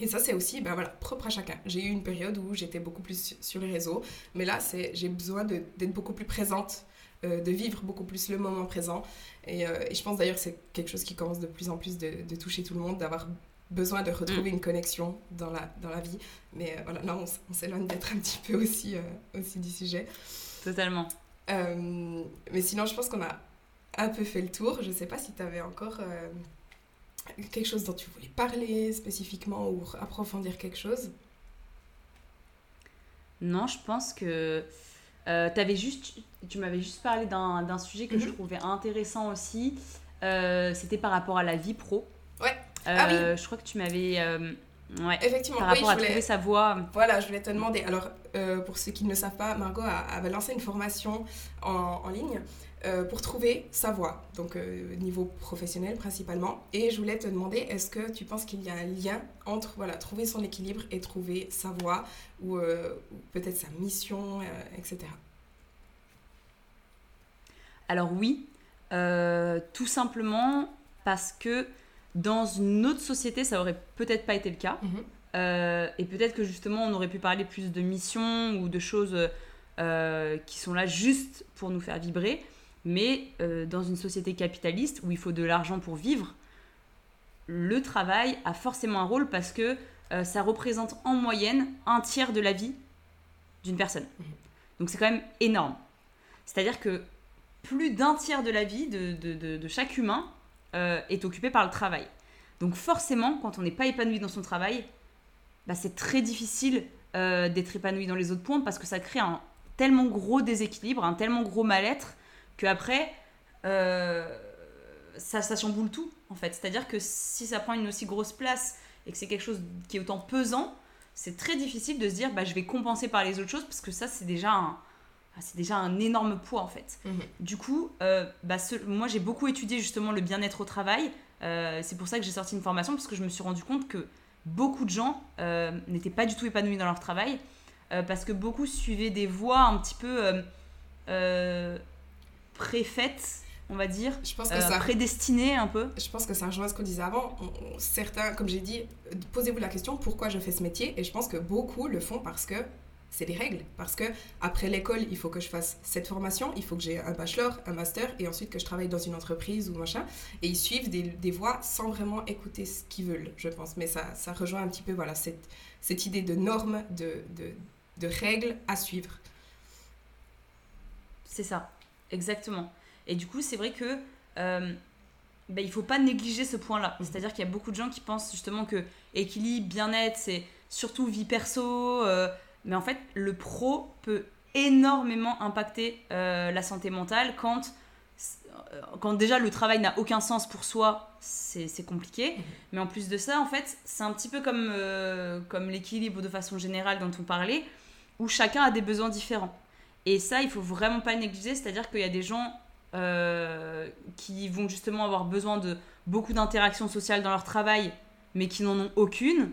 Et ça, c'est aussi ben voilà, propre à chacun. J'ai eu une période où j'étais beaucoup plus sur les réseaux, mais là, j'ai besoin d'être beaucoup plus présente euh, de vivre beaucoup plus le moment présent. Euh, et, je pense d'ailleurs que c'est quelque chose qui commence de plus en plus de, toucher tout le monde, d'avoir besoin de retrouver mm. une connexion dans la, dans la vie. Mais euh, voilà, là, on, s'éloigne d'être un petit peu aussi, aussi du sujet. Totalement. mais sinon, je pense qu'on a un peu fait le tour. Je ne sais pas si tu avais encore quelque chose dont tu voulais parler spécifiquement ou approfondir quelque chose. Non, je pense que euh, avais juste, tu m'avais juste parlé d'un sujet que je mhm. trouvais intéressant aussi. Euh, c'était par rapport à la vie pro. Ouais. Euh, ah oui. Je crois que tu m'avais. Ouais. Effectivement. Par rapport à trouver sa voix. Voilà, je voulais te demander. Alors, pour ceux qui ne le savent pas, Margot avait lancé une formation en, en ligne euh, pour trouver sa voie, donc euh, niveau professionnel principalement. Et je voulais te demander, est-ce que tu penses qu'il y a un lien entre voilà, trouver son équilibre et trouver sa voie, ou, euh, peut-être sa mission, etc. Alors oui, tout simplement parce que Dans une autre société, ça aurait peut-être pas été le cas. Mhm. Euh, et peut-être que justement, on aurait pu parler plus de missions ou de choses euh, qui sont là juste pour nous faire vibrer. Mais euh, dans une société capitaliste où il faut de l'argent pour vivre, le travail a forcément un rôle parce que ça représente en moyenne un tiers de la vie d'une personne. Mhm. Donc c'est quand même énorme. C'est-à-dire que plus d'un tiers de la vie de, de, de, chaque humain est occupé par le travail. Donc forcément, quand on n'est pas épanoui dans son travail, bah, c'est très difficile euh, d'être épanoui dans les autres points parce que ça crée un tellement gros déséquilibre, un tellement gros mal-être que après euh, ça, ça chamboule tout en fait. C'est-à-dire que si ça prend une aussi grosse place et que c'est quelque chose qui est autant pesant, c'est très difficile de se dire bah, je vais compenser par les autres choses parce que ça c'est déjà un, c'est déjà un énorme poids en fait. Mhm. Du coup, euh, bah, moi j'ai beaucoup étudié justement le bien-être au travail. c'est pour ça que j'ai sorti une formation parce que je me suis rendu compte que beaucoup de gens euh, n'étaient pas du tout épanouis dans leur travail euh, parce que beaucoup suivaient des voies un petit peu euh, préfaites on va dire, je pense que ça... un peu. Je pense que ça rejoint ce qu'on disait avant. certains, comme j'ai dit, posez-vous la question pourquoi je fais ce métier? Et je pense que beaucoup le font parce que c'est des règles. Parce que après l'école, il faut que je fasse cette formation, il faut que j'ai un bachelor, un master, et ensuite que je travaille dans une entreprise ou machin. Et ils suivent des, des voies sans vraiment écouter ce qu'ils veulent, je pense. Mais ça, ça rejoint un petit peu voilà, cette, cette idée de normes, de, de, de règles à suivre. C'est ça, exactement. Et du coup, c'est vrai que euh, ben, il faut pas négliger ce point-là. Mmh. C'est-à-dire qu'il y a beaucoup de gens qui pensent justement que équilibre, bien-être, c'est surtout vie perso. Euh, mais en fait, le pro peut énormément impacter euh, la santé mentale quand, euh, quand déjà le travail n'a aucun sens pour soi, c'est compliqué. Mhm. Mais en plus de ça, en fait, c'est un petit peu comme, euh, comme l'équilibre de façon générale dont on parlait, où chacun a des besoins différents. Et ça, il faut vraiment pas négliger, c'est-à-dire qu'il y a des gens qui vont justement avoir besoin de beaucoup d'interactions sociales dans leur travail, mais qui n'en ont aucune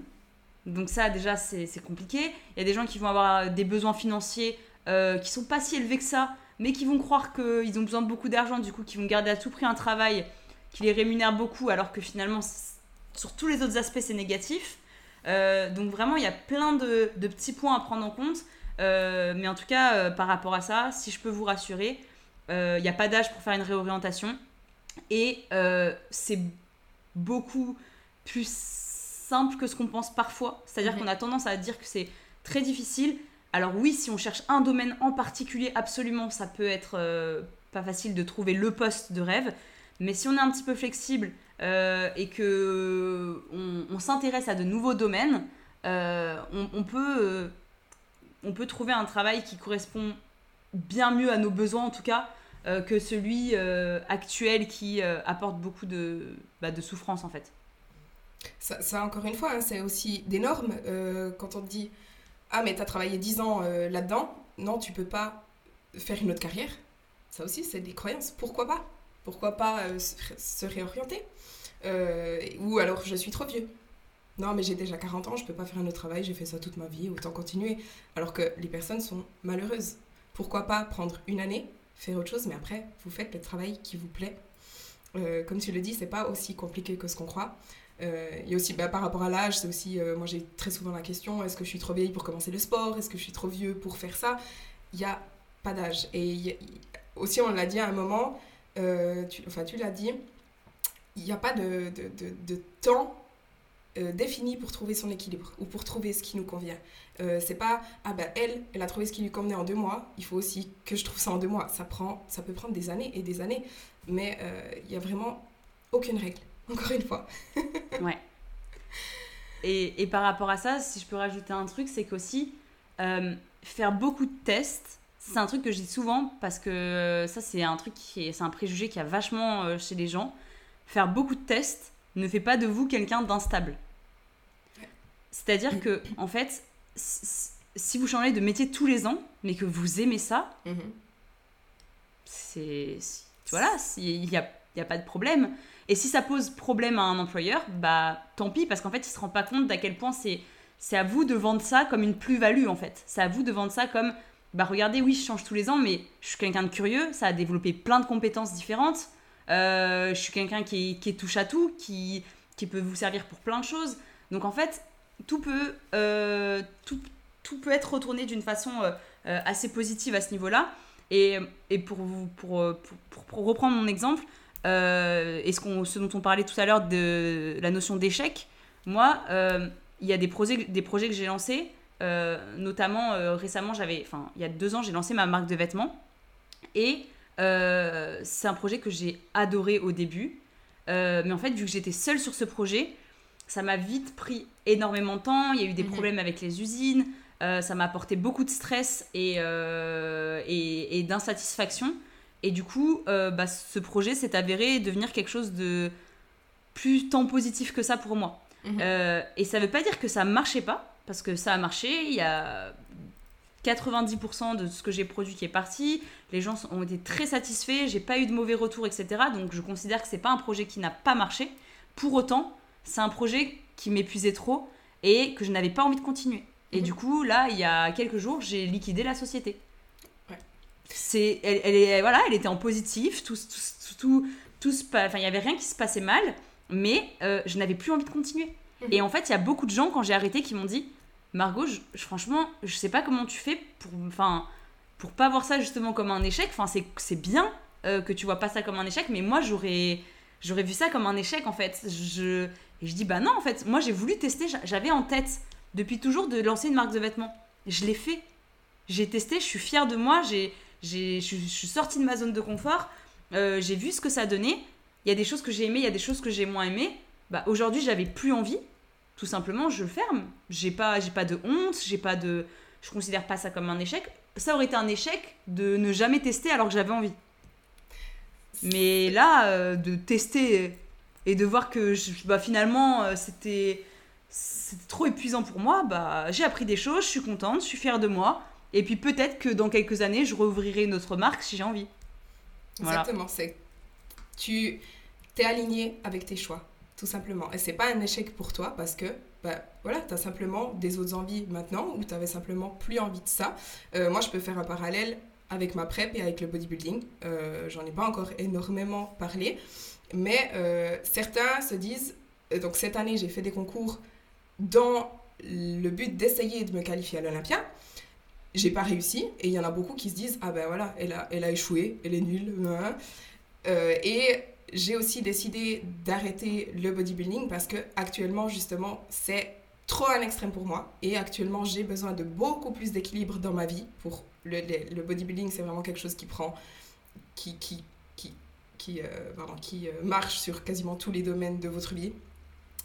donc ça, déjà, c'est compliqué. Il y a des gens qui vont avoir des besoins financiers euh, qui sont pas si élevés que ça, mais qui vont croire qu'ils ont besoin de beaucoup d'argent, du coup, qui vont garder à tout prix un travail qui les rémunère beaucoup, alors que finalement, sur tous les autres aspects, c'est négatif. Euh, donc vraiment, il y a plein de, petits points à prendre en compte. Euh, mais en tout cas, euh, par rapport à ça, si je peux vous rassurer, il n'y a pas d'âge pour faire une réorientation. Et c'est beaucoup plus simple que ce qu'on pense parfois. C'est-à-dire qu'on a tendance à dire que c'est très difficile. Alors oui, si on cherche un domaine en particulier, absolument, ça peut être euh, pas facile de trouver le poste de rêve. Mais si on est un petit peu flexible euh, et que on, s'intéresse à de nouveaux domaines, euh, on, peut, on peut trouver un travail qui correspond bien mieux à nos besoins en tout cas que celui actuel qui apporte beaucoup de, bah, de souffrance en fait. Ça, encore une fois, hein, c'est aussi des normes. Euh, quand on te dit Ah, mais tu as travaillé 10 ans euh, là-dedans, non, tu peux pas faire une autre carrière. Ça aussi, c'est des croyances. Pourquoi pas? Pourquoi pas euh, se réorienter? Ou alors, je suis trop vieux. Non, mais j'ai déjà 40 ans, je peux pas faire un autre travail, j'ai fait ça toute ma vie, autant continuer. Alors que les personnes sont malheureuses. Pourquoi pas prendre une année, faire autre chose, mais après, vous faites le travail qui vous plaît. comme tu le dis, c'est pas aussi compliqué que ce qu'on croit. Euh, il y a aussi, bah, par rapport à l'âge, c'est aussi, euh, moi j'ai très souvent la question, est-ce que je suis trop vieille pour commencer le sport? Est-ce que je suis trop vieux pour faire ça? Il n'y a pas d'âge. Et aussi, on l'a dit à un moment, euh, enfin tu l'as dit, il n'y a pas de, de, de, temps défini pour trouver son équilibre ou pour trouver ce qui nous convient. c'est pas, ah ben elle, elle a trouvé ce qui lui convenait en deux mois, il faut aussi que je trouve ça en deux mois. Ça, prend, ça peut prendre des années et des années, mais il n'y a vraiment aucune règle encore une fois. *laughs* ouais. Et, et, par rapport à ça, si je peux rajouter un truc, c'est qu'aussi, euh, faire beaucoup de tests, c'est un truc que je dis souvent parce que ça, c'est un truc qui est, c'est un préjugé qui a vachement euh, chez les gens. Faire beaucoup de tests ne fait pas de vous quelqu'un d'instable. C'est-à-dire que, en fait, si vous changez de métier tous les ans, mais que vous aimez ça, mm-hmm. c'est. Voilà, il n'y a, y a pas de problème. Et si ça pose problème à un employeur, bah tant pis, parce qu'en fait, il se rend pas compte d'à quel point c'est c'est à vous de vendre ça comme une plus-value en fait. C'est à vous de vendre ça comme bah regardez, oui, je change tous les ans, mais je suis quelqu'un de curieux, ça a développé plein de compétences différentes. Euh, je suis quelqu'un qui, qui touche à tout, qui, qui peut vous servir pour plein de choses. Donc en fait, tout peut, euh, tout, tout, peut être retourné d'une façon euh, assez positive à ce niveau-là. Et, et pour, pour, pour, pour, reprendre mon exemple, et ce, qu'on, ce dont on parlait tout à l'heure de la notion d'échec, moi, il y a des projets, des projets que j'ai lancés, notamment récemment, j'avais, enfin, il y a deux ans, j'ai lancé ma marque de vêtements. Et c'est un projet que j'ai adoré au début. mais en fait, vu que j'étais seule sur ce projet, ça m'a vite pris énormément de temps. Il y a eu des mhm. problèmes avec les usines. Euh, ça m'a apporté beaucoup de stress et, euh, et, d'insatisfaction. Et du coup, euh, bah, ce projet s'est avéré devenir quelque chose de plus tant positif que ça pour moi. Mhm. et ça ne veut pas dire que ça ne marchait pas, parce que ça a marché. Il y a 90% de ce que j'ai produit qui est parti. Les gens ont été très satisfaits. J'ai pas eu de mauvais retours, etc. Donc je considère que c'est pas un projet qui n'a pas marché. Pour autant, c'est un projet qui m'épuisait trop et que je n'avais pas envie de continuer. Et mhm. du coup, là, il y a quelques jours, j'ai liquidé la société. C'est, elle, elle, voilà, elle était en positif, tout, tout, tout, enfin, il y avait rien qui se passait mal, mais euh, je n'avais plus envie de continuer. Mhm. Et en fait, il y a beaucoup de gens quand j'ai arrêté qui m'ont dit, Margot, je, franchement, je sais pas comment tu fais pour, enfin, pour pas voir ça justement comme un échec. Enfin, c'est bien euh, que tu vois pas ça comme un échec, mais moi, j'aurais, j'aurais vu ça comme un échec en fait. Je, et je dis, bah non, en fait, moi j'ai voulu tester, j'avais en tête depuis toujours de lancer une marque de vêtements. Je l'ai fait. J'ai testé, je suis fière de moi, j'ai, je suis sortie de ma zone de confort, euh, j'ai vu ce que ça donnait. Il y a des choses que j'ai aimées, il y a des choses que j'ai moins aimées. Bah, aujourd'hui, j'avais plus envie. Tout simplement, je ferme. J'ai pas, j'ai pas de honte, j'ai pas de, je considère pas ça comme un échec. Ça aurait été un échec de ne jamais tester alors que j'avais envie. Mais là, euh, de tester et de voir que bah, finalement euh, c'était trop épuisant pour moi, bah, j'ai appris des choses, je suis contente, je suis fière de moi. Et puis peut-être que dans quelques années, je rouvrirai une autre marque si j'ai envie. Exactement, c'est tu t'es aligné avec tes choix, tout simplement. Et c'est pas un échec pour toi parce que bah, voilà, tu as simplement des autres envies maintenant ou tu avais simplement plus envie de ça. Euh, moi, je peux faire un parallèle avec ma PrEP et avec le bodybuilding. Euh, J'en ai pas encore énormément parlé. Mais euh, certains se disent, euh, donc cette année j'ai fait des concours dans le but d'essayer de me qualifier à l'Olympia. J'ai pas réussi et il y en a beaucoup qui se disent ah ben voilà elle a, elle a échoué, elle est nulle. Hein. Euh, et j'ai aussi décidé d'arrêter le bodybuilding parce que actuellement justement c'est trop un extrême pour moi et actuellement j'ai besoin de beaucoup plus d'équilibre dans ma vie pour le, le bodybuilding c'est vraiment quelque chose qui prend qui, qui qui, euh, qui euh, marche sur quasiment tous les domaines de votre vie.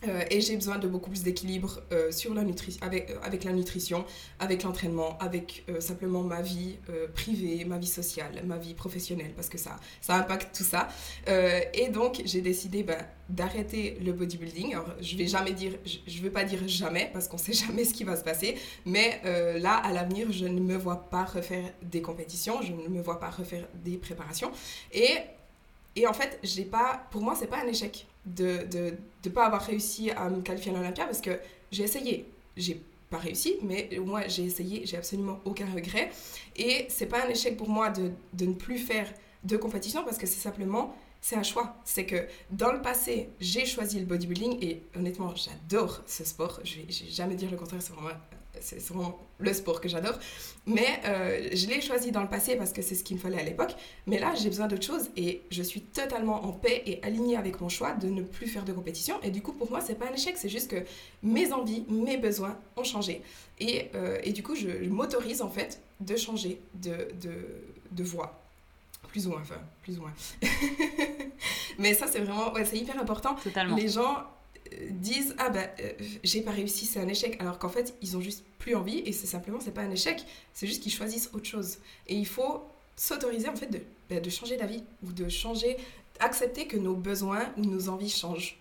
Euh, et j'ai besoin de beaucoup plus d'équilibre sur la avec, avec la nutrition, avec l'entraînement, avec simplement ma vie privée, ma vie sociale, ma vie professionnelle, parce que ça, ça impacte tout ça. et donc, j'ai décidé bah, d'arrêter le bodybuilding. Alors, je vais jamais dire, je ne veux pas dire jamais, parce qu'on sait *laughs* jamais ce qui va se passer, mais là, à l'avenir, je ne me vois pas refaire des compétitions, je ne me vois pas refaire des préparations. Et et en fait, j'ai pas, pour moi, c'est pas un échec de ne de, pas avoir réussi à me qualifier à l'Olympia parce que j'ai essayé. J'ai pas réussi, mais moi, j'ai essayé, j'ai absolument aucun regret. Et c'est pas un échec pour moi de, de ne plus faire de compétition parce que c'est simplement c'est un choix. C'est que dans le passé, j'ai choisi le bodybuilding et honnêtement, j'adore ce sport. Je vais, vais jamais dire le contraire, c'est vraiment c'est vraiment le sport que j'adore. Mais euh, je l'ai choisi dans le passé parce que c'est ce qu'il me fallait à l'époque. Mais là, j'ai besoin d'autre chose et je suis totalement en paix et alignée avec mon choix de ne plus faire de compétition. Et du coup, pour moi, c'est pas un échec, c'est juste que mes envies, mes besoins ont changé. Et, euh, et du coup, je, m'autorise en fait de changer de, de, de voie plus ou moins, enfin, plus ou moins. *laughs* Mais ça, c'est vraiment, ouais, c'est hyper important. Totalement. Les gens disent ah ben j'ai pas réussi c'est un échec alors qu'en fait ils ont juste plus envie et c'est simplement c'est pas un échec c'est juste qu'ils choisissent autre chose. Et il faut s'autoriser en fait de, bah, de changer d'avis ou de changer accepter que nos besoins ou nos envies changent.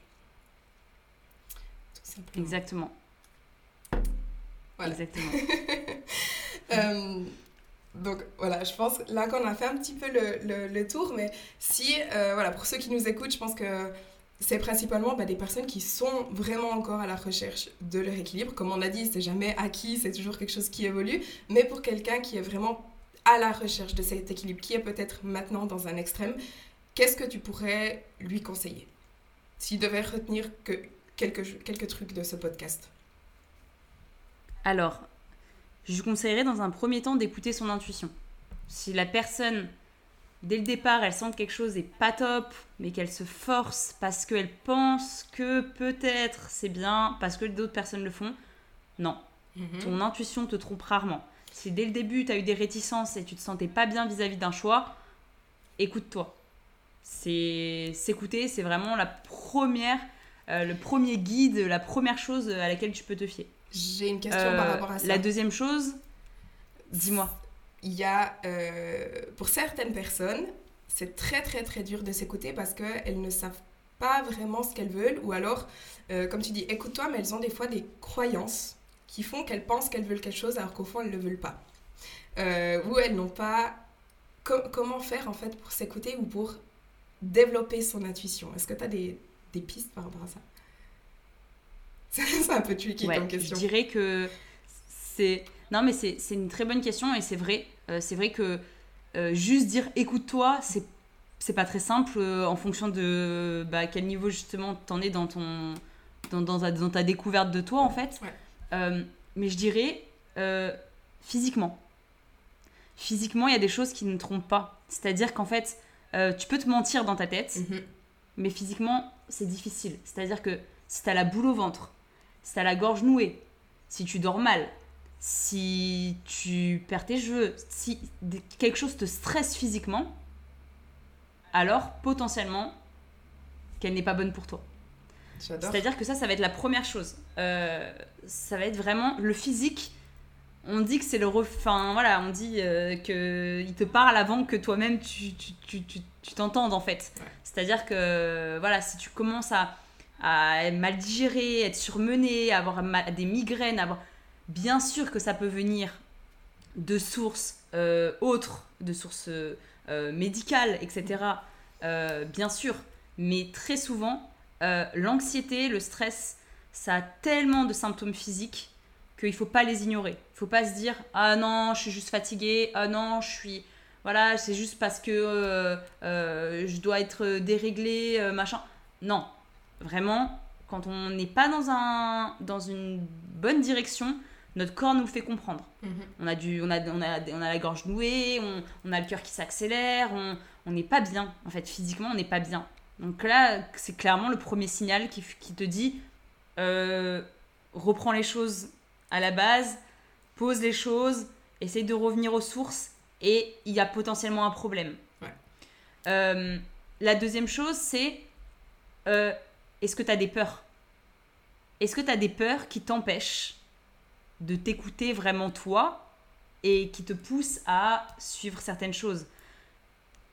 Exactement. Exactement. *laughs* Euh, donc voilà, je pense là qu'on a fait un petit peu le, le, tour, mais si, euh, voilà, pour ceux qui nous écoutent, je pense que c'est principalement bah, des personnes qui sont vraiment encore à la recherche de leur équilibre. Comme on a dit, c'est jamais acquis, c'est toujours quelque chose qui évolue. Mais pour quelqu'un qui est vraiment à la recherche de cet équilibre, qui est peut-être maintenant dans un extrême, qu'est-ce que tu pourrais lui conseiller? S'il devait retenir que quelques, trucs de ce podcast Alors, je conseillerais dans un premier temps d'écouter son intuition. Si la personne, dès le départ, elle sent que quelque chose est pas top, mais qu'elle se force parce qu'elle pense que peut-être c'est bien, parce que d'autres personnes le font, non. Mhm. Ton intuition te trompe rarement. Si dès le début, tu as eu des réticences et tu te sentais pas bien vis-à-vis d'un choix, écoute-toi. C'est s'écouter, c'est vraiment la première, euh, le premier guide, la première chose à laquelle tu peux te fier. J'ai une question par euh, rapport à ça. La deuxième chose, dis-moi. Il y a, euh, pour certaines personnes, c'est très très très dur de s'écouter parce qu'elles ne savent pas vraiment ce qu'elles veulent ou alors, comme tu dis, écoute-toi, mais elles ont des fois des croyances qui font qu'elles pensent qu'elles veulent quelque chose alors qu'au fond elles ne le veulent pas. Euh, ou elles n'ont pas... comment faire en fait pour s'écouter ou pour développer son intuition? Est-ce que tu as des, des, pistes par rapport à ça? *laughs* C'est un peu tricky comme question. Je dirais que c'est... Non mais c'est une très bonne question et c'est vrai. Euh, c'est vrai que euh, juste dire écoute-toi, c'est c'est pas très simple en fonction de bah, quel niveau justement t'en es dans ton dans, dans, ta, dans, ta, découverte de toi en fait. Ouais. Euh, mais je dirais euh, physiquement. Physiquement, il y a des choses qui ne trompent pas. C'est-à-dire qu'en fait, euh, tu peux te mentir dans ta tête, mhm. mais physiquement, c'est difficile. C'est-à-dire que si tu as la boule au ventre, si tu as la gorge nouée, si tu dors mal, si tu perds tes cheveux, si quelque chose te stresse physiquement, alors potentiellement qu'elle n'est pas bonne pour toi. C'est-à-dire que ça, ça va être la première chose. Euh, ça va être vraiment le physique. On dit que c'est le refin. Voilà, on dit euh, qu'il te parle avant que toi-même tu, tu, tu, tu t'entendes en fait. C'est-à-dire que voilà, si tu commences à, à mal digérer, être surmené, avoir des migraines, avoir... bien sûr que ça peut venir de sources euh, autres, de sources médicales, etc. bien sûr, mais très souvent, euh, l'anxiété, le stress, ça a tellement de symptômes physiques qu'il ne faut pas les ignorer. Il faut pas se dire ah non, je suis juste fatiguée, ah non, je suis voilà, c'est juste parce que euh, euh, je dois être déréglée, machin. Non, vraiment, quand on n'est pas dans, un, dans une bonne direction, notre corps nous le fait comprendre. Mhm. On, a du, on, a, on, a, on a la gorge nouée, on, on a le cœur qui s'accélère, on n'est pas bien. En fait, physiquement, on n'est pas bien. Donc là, c'est clairement le premier signal qui, te dit euh, reprends les choses à la base, pose les choses, essaye de revenir aux sources et il y a potentiellement un problème. Euh, la deuxième chose, c'est euh, est-ce que tu as des peurs? Est-ce que tu as des peurs qui t'empêchent de t'écouter vraiment toi et qui te poussent à suivre certaines choses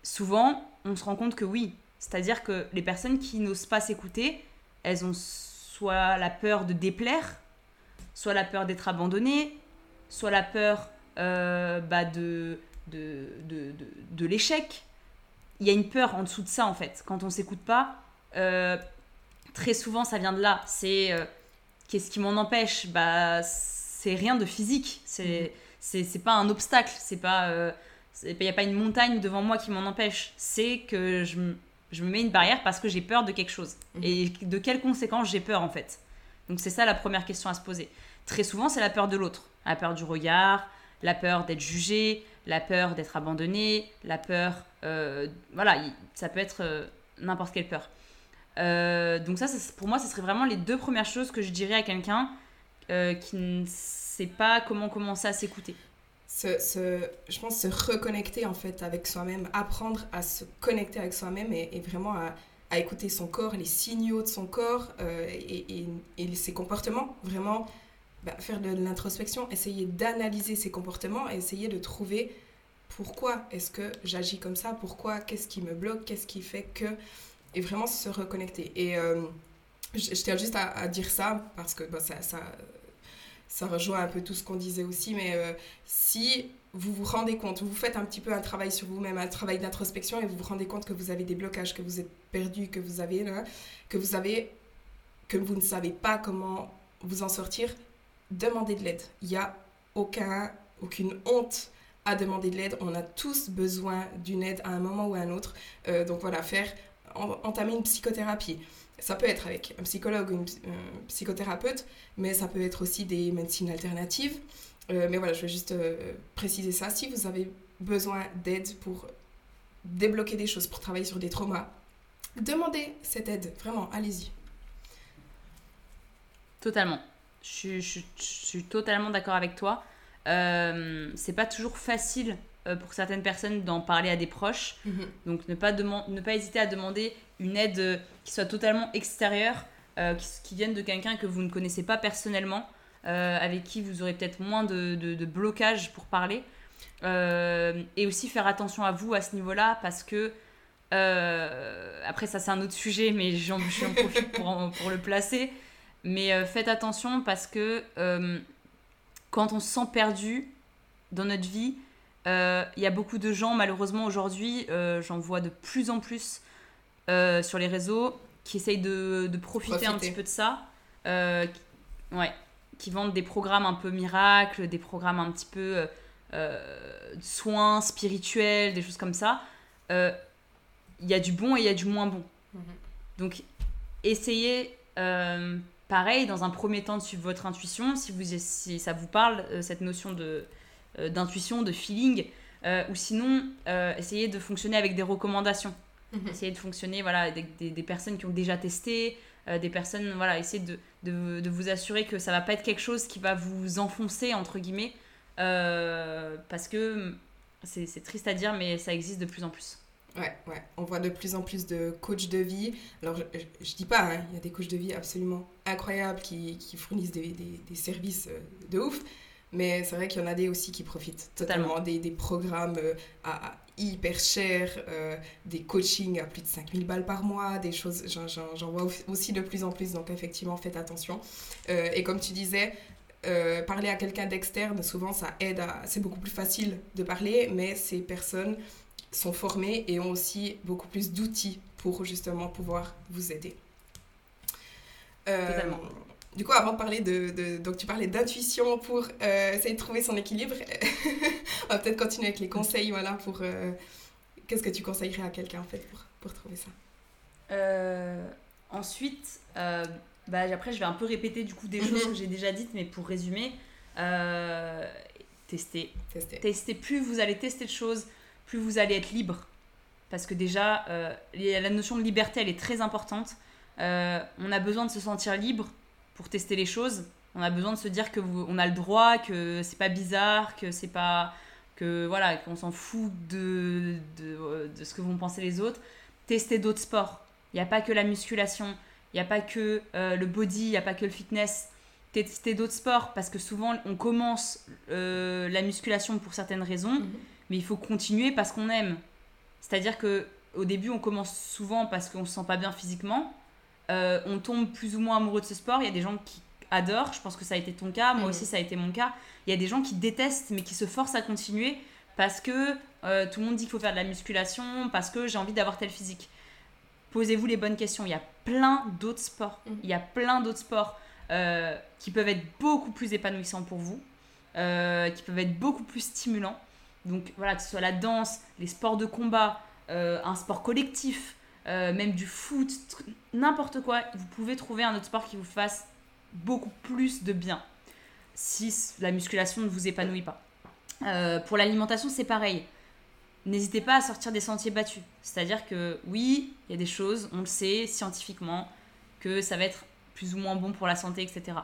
Souvent, on se rend compte que oui, c'est-à-dire que les personnes qui n'osent pas s'écouter, elles ont soit la peur de déplaire, soit la peur d'être abandonnées, soit la peur euh, bah de, de, de, de, l'échec. Il y a une peur en dessous de ça, en fait. Quand on s'écoute pas, euh, très souvent, ça vient de là. C'est euh, qu'est-ce qui m'en empêche? Bah, C'est rien de physique. C'est mmh. c'est pas un obstacle. C'est pas il n'y a pas une montagne devant moi qui m'en empêche. C'est que je, je me mets une barrière parce que j'ai peur de quelque chose. Mhm. Et de quelles conséquences j'ai peur en fait? Donc c'est ça la première question à se poser. Très souvent, c'est la peur de l'autre. La peur du regard, la peur d'être jugé, la peur d'être abandonné, la peur... Euh, voilà, ça peut être euh, n'importe quelle peur. Euh, donc ça, pour moi, ce serait vraiment les deux premières choses que je dirais à quelqu'un qui ne sait pas comment commencer à s'écouter se, je pense, se reconnecter en fait avec soi-même, apprendre à se connecter avec soi-même et, vraiment à, à, écouter son corps, les signaux de son corps euh, et, et, ses comportements. Vraiment bah, faire de l'introspection, essayer d'analyser ses comportements et essayer de trouver pourquoi est-ce que j'agis comme ça, pourquoi, qu'est-ce qui me bloque, qu'est-ce qui fait que... Et vraiment se reconnecter. Et euh, je, tiens juste à, dire ça parce que bah, ça ça rejoint un peu tout ce qu'on disait aussi, mais euh, si vous vous rendez compte, vous faites un petit peu un travail sur vous-même, un travail d'introspection, et vous vous rendez compte que vous avez des blocages, que vous êtes perdu, que vous avez, que vous avez, que vous ne savez pas comment vous en sortir, demandez de l'aide. Il n'y a aucun, aucune honte à demander de l'aide. On a tous besoin d'une aide à un moment ou à un autre. Euh, donc voilà, faire entamer une psychothérapie, Ça peut être avec un psychologue ou un psychothérapeute, mais ça peut être aussi des médecines alternatives. mais voilà, je vais juste préciser ça. Si vous avez besoin d'aide pour débloquer des choses, pour travailler sur des traumas, demandez cette aide. Vraiment, allez-y. Totalement. Je, suis totalement d'accord avec toi. Euh, c'est pas toujours facile euh, pour certaines personnes d'en parler à des proches. Mhm. Donc ne pas, ne pas hésiter à demander une aide euh, qui soit totalement extérieure, euh, qui, vienne de quelqu'un que vous ne connaissez pas personnellement, avec qui vous aurez peut-être moins de, de, blocage pour parler. et aussi faire attention à vous à ce niveau-là parce que après ça c'est un autre sujet mais j'en profite pour, pour le placer mais faites attention parce que quand on se sent perdu dans notre vie, euh, il y a beaucoup de gens, malheureusement aujourd'hui, euh, j'en vois de plus en plus euh, sur les réseaux, qui essayent de, profiter, un petit peu de ça. Qui, ouais, qui vendent des programmes un peu miracles, des programmes un petit peu soins spirituels, des choses comme ça. Il y a du bon et il y a du moins bon. Mhm. Donc, essayez pareil, dans un premier temps, de suivre votre intuition, si, vous, si ça vous parle, cette notion de, euh, d'intuition, de feeling, euh, ou sinon euh, essayer de fonctionner avec des recommandations. Mhm. Essayer de fonctionner voilà, avec des, personnes qui ont déjà testé, des personnes, voilà, essayer de, de, de, vous assurer que ça va pas être quelque chose qui va vous enfoncer, entre guillemets, parce que c'est triste à dire, mais ça existe de plus en plus. Ouais, ouais. On voit de plus en plus de coachs de vie. Alors, je, je, dis pas, hein, il y a des coachs de vie absolument incroyables qui, qui fournissent des, des, des, services de ouf. Mais c'est vrai qu'il y en a des aussi qui profitent totalement des, des, programmes euh, à, hyper cher, euh, des coachings à plus de 5000 balles par mois, des choses, j'en vois aussi de plus en plus, donc effectivement, faites attention. Euh, et comme tu disais, parler à quelqu'un d'externe, souvent ça aide à... C'est beaucoup plus facile de parler, mais ces personnes sont formées et ont aussi beaucoup plus d'outils pour justement pouvoir vous aider. Totalement. Du coup, avant de parler de, donc tu parlais d'intuition pour euh, essayer de trouver son équilibre. *laughs* On va peut-être continuer avec les conseils, voilà, pour euh, qu'est-ce que tu conseillerais à quelqu'un en fait pour, pour trouver ça? Euh, ensuite, bah, après je vais un peu répéter du coup des choses mhm. que j'ai déjà dites, mais pour résumer, tester. tester. Tester. Plus vous allez tester de choses, plus vous allez être libre. Parce que déjà, la notion de liberté, elle est très importante. on a besoin de se sentir libre pour tester les choses. On a besoin de se dire que on a le droit, que c'est pas bizarre, que c'est pas que voilà, qu'on s'en fout de, de, de, ce que vont penser les autres. Tester d'autres sports. Il n'y a pas que la musculation, il n'y a pas que euh, le body, il n'y a pas que le fitness. Tester d'autres sports parce que souvent on commence euh, la musculation pour certaines raisons, mhm. mais il faut continuer parce qu'on aime. C'est-à-dire que au début on commence souvent parce qu'on se sent pas bien physiquement, euh, on tombe plus ou moins amoureux de ce sport. Il y a des gens qui adorent, je pense que ça a été ton cas, moi aussi ça a été mon cas. Il y a des gens qui détestent mais qui se forcent à continuer parce que euh, tout le monde dit qu'il faut faire de la musculation, parce que j'ai envie d'avoir tel physique. Posez-vous les bonnes questions. Il y a plein d'autres sports. Mm. Il y a plein d'autres sports euh, qui peuvent être beaucoup plus épanouissants pour vous, qui peuvent être beaucoup plus stimulants. Donc voilà, que ce soit la danse, les sports de combat, un sport collectif, euh, même du foot, n'importe quoi, vous pouvez trouver un autre sport qui vous fasse beaucoup plus de bien si la musculation ne vous épanouit pas. Euh, pour l'alimentation, c'est pareil. N'hésitez pas à sortir des sentiers battus. C'est-à-dire que oui, il y a des choses, on le sait scientifiquement, que ça va être plus ou moins bon pour la santé, etc.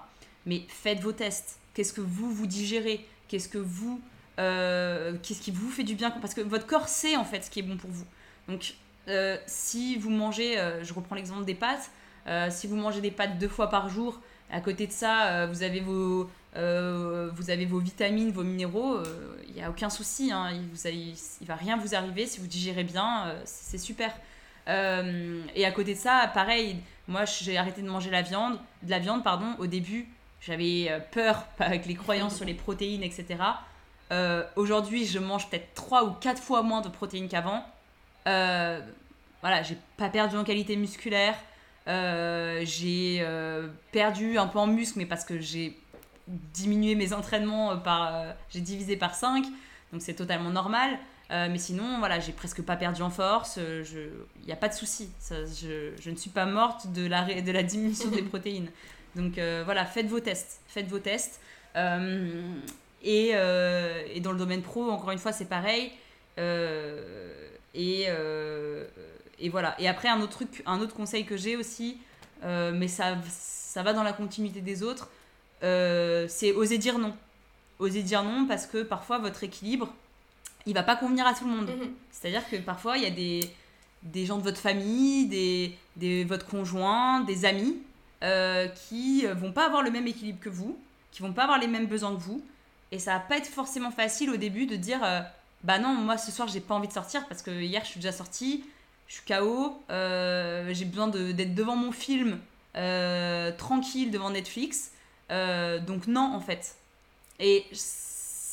Mais faites vos tests. Qu'est-ce que vous, vous digérez? Qu'est-ce que vous... Euh, qu'est-ce qui vous fait du bien? Parce que votre corps sait en fait ce qui est bon pour vous. Donc euh, si vous mangez, euh, je reprends l'exemple des pâtes, euh, si vous mangez des pâtes deux fois par jour, à côté de ça, vous, avez vos, vitamines, vos minéraux, il n'y a aucun souci, hein, il ne va rien vous arriver si vous digérez bien, c'est super. et à côté de ça, pareil, moi j'ai arrêté de manger la viande, de la viande pardon, au début, j'avais peur *laughs* avec les croyances sur les protéines, etc. Aujourd'hui, je mange peut-être trois ou quatre fois moins de protéines qu'avant. Euh, voilà, j'ai pas perdu en qualité musculaire. Euh, j'ai euh, perdu un peu en muscle, mais parce que j'ai diminué mes entraînements par. j'ai divisé par 5, donc c'est totalement normal. mais sinon, voilà, j'ai presque pas perdu en force. Il n'y a pas de souci. Je, je, ne suis pas morte de la, de la diminution des *laughs* protéines. Donc voilà, faites vos tests. Faites vos tests. Et, et, dans le domaine pro, encore une fois, c'est pareil. Et, et voilà. Et après, un autre truc, un autre conseil que j'ai aussi, mais ça, ça va dans la continuité des autres, c'est oser dire non oser dire non parce que parfois votre équilibre, il va pas convenir à tout le monde. Mhm. C'est-à-dire que parfois il y a des, des gens de votre famille, des, des votre conjoint, des amis euh, qui vont pas avoir le même équilibre que vous, qui vont pas avoir les mêmes besoins que vous. Et ça va pas être forcément facile au début de dire euh, bah non, moi ce soir j'ai pas envie de sortir parce que hier je suis déjà sortie, je suis KO, euh, j'ai besoin d'être devant mon film tranquille devant Netflix. donc non en fait. Et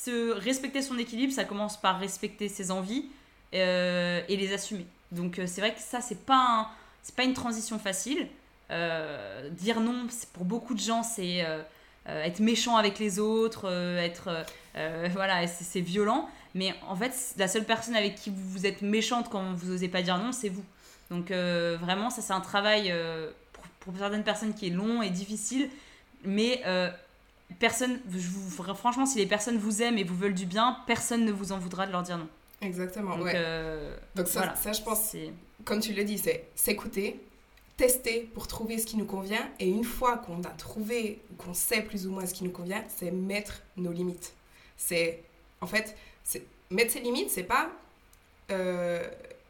se respecter son équilibre, ça commence par respecter ses envies euh, et les assumer. Donc euh, c'est vrai que ça, c'est pas, c'est pas une transition facile. Euh, dire non, pour beaucoup de gens, c'est être méchant avec les autres, être. *laughs* voilà, c'est violent. Mais en fait, la seule personne avec qui vous êtes méchante quand vous n'osez pas dire non, c'est vous. Donc vraiment, ça, c'est un travail pour, pour, certaines personnes qui est long et difficile. Mais personne, franchement, si les personnes vous aiment et vous veulent du bien, personne ne vous en voudra de leur dire non. Exactement, Donc, ouais. Euh, Donc ça, ça, je pense, comme tu le dis, c'est s'écouter, tester pour trouver ce qui nous convient. Et une fois qu'on a trouvé, qu'on sait plus ou moins ce qui nous convient, c'est mettre nos limites. C'est, en fait, mettre ses limites, c'est pas euh,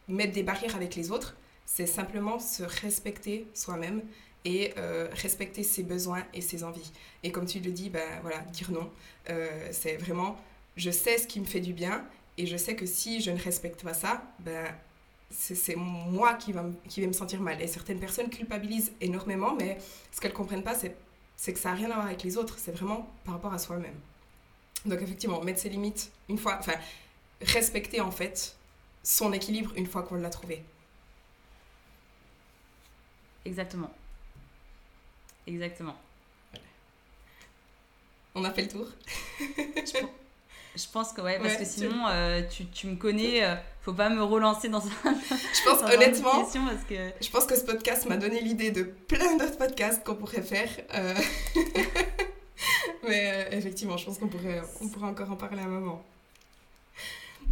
mettre des barrières avec les autres, c'est simplement se respecter soi-même et euh, respecter ses besoins et ses envies. Et comme tu le dis, ben, voilà, dire non, euh, c'est vraiment, je sais ce qui me fait du bien et je sais que si je ne respecte pas ça, ben, c'est moi qui va, qui vais me sentir mal. Et certaines personnes culpabilisent énormément, mais ce qu'elles ne comprennent pas, c'est que ça n'a rien à voir avec les autres, c'est vraiment par rapport à soi-même. Donc effectivement, mettre ses limites une fois, enfin, respecter en fait son équilibre une fois qu'on l'a trouvé. Exactement. Exactement. On a fait le tour. je, pense que ouais, parce que sinon, euh, tu, tu, me connais, euh, faut pas me relancer dans un. *laughs* Je pense honnêtement, parce que... je pense que ce podcast m'a donné l'idée de plein d'autres podcasts qu'on pourrait faire. Euh. *laughs* Mais effectivement, je pense qu'on pourrait, on pourrait encore en parler à un moment.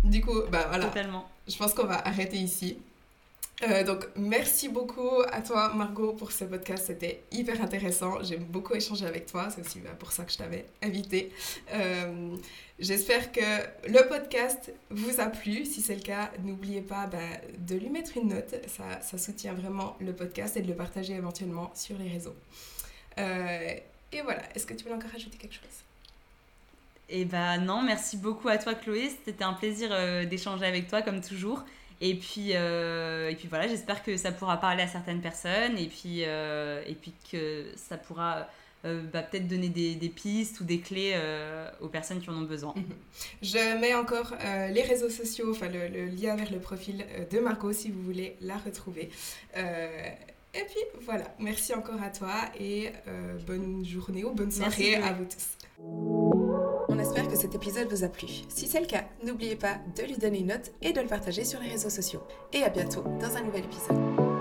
Du coup, bah voilà. Totalement. Je pense qu'on va arrêter ici. Euh, donc, merci beaucoup à toi, Margot, pour ce podcast. C'était hyper intéressant. J'ai beaucoup échangé avec toi. C'est aussi bah, pour ça que je t'avais invité. Euh, j'espère que le podcast vous a plu. Si c'est le cas, n'oubliez pas bah, de lui mettre une note. Ça, ça, soutient vraiment le podcast et de le partager éventuellement sur les réseaux. Euh, et voilà. Est-ce que tu veux encore ajouter quelque chose? Eh ben non, merci beaucoup à toi, Chloé. C'était un plaisir d'échanger avec toi, comme toujours. Et puis, euh, et puis voilà, j'espère que ça pourra parler à certaines personnes et puis, euh, et puis que ça pourra euh, bah, peut-être donner des, des, pistes ou des clés aux personnes qui en ont besoin. Mhm. Je mets encore les réseaux sociaux, enfin le, le, lien vers le profil de Marco si vous voulez la retrouver. Et puis voilà, merci encore à toi et bonne journée ou bonne soirée à vous tous. On espère que cet épisode vous a plu. Si c'est le cas, n'oubliez pas de lui donner une note et de le partager sur les réseaux sociaux. Et à bientôt dans un nouvel épisode.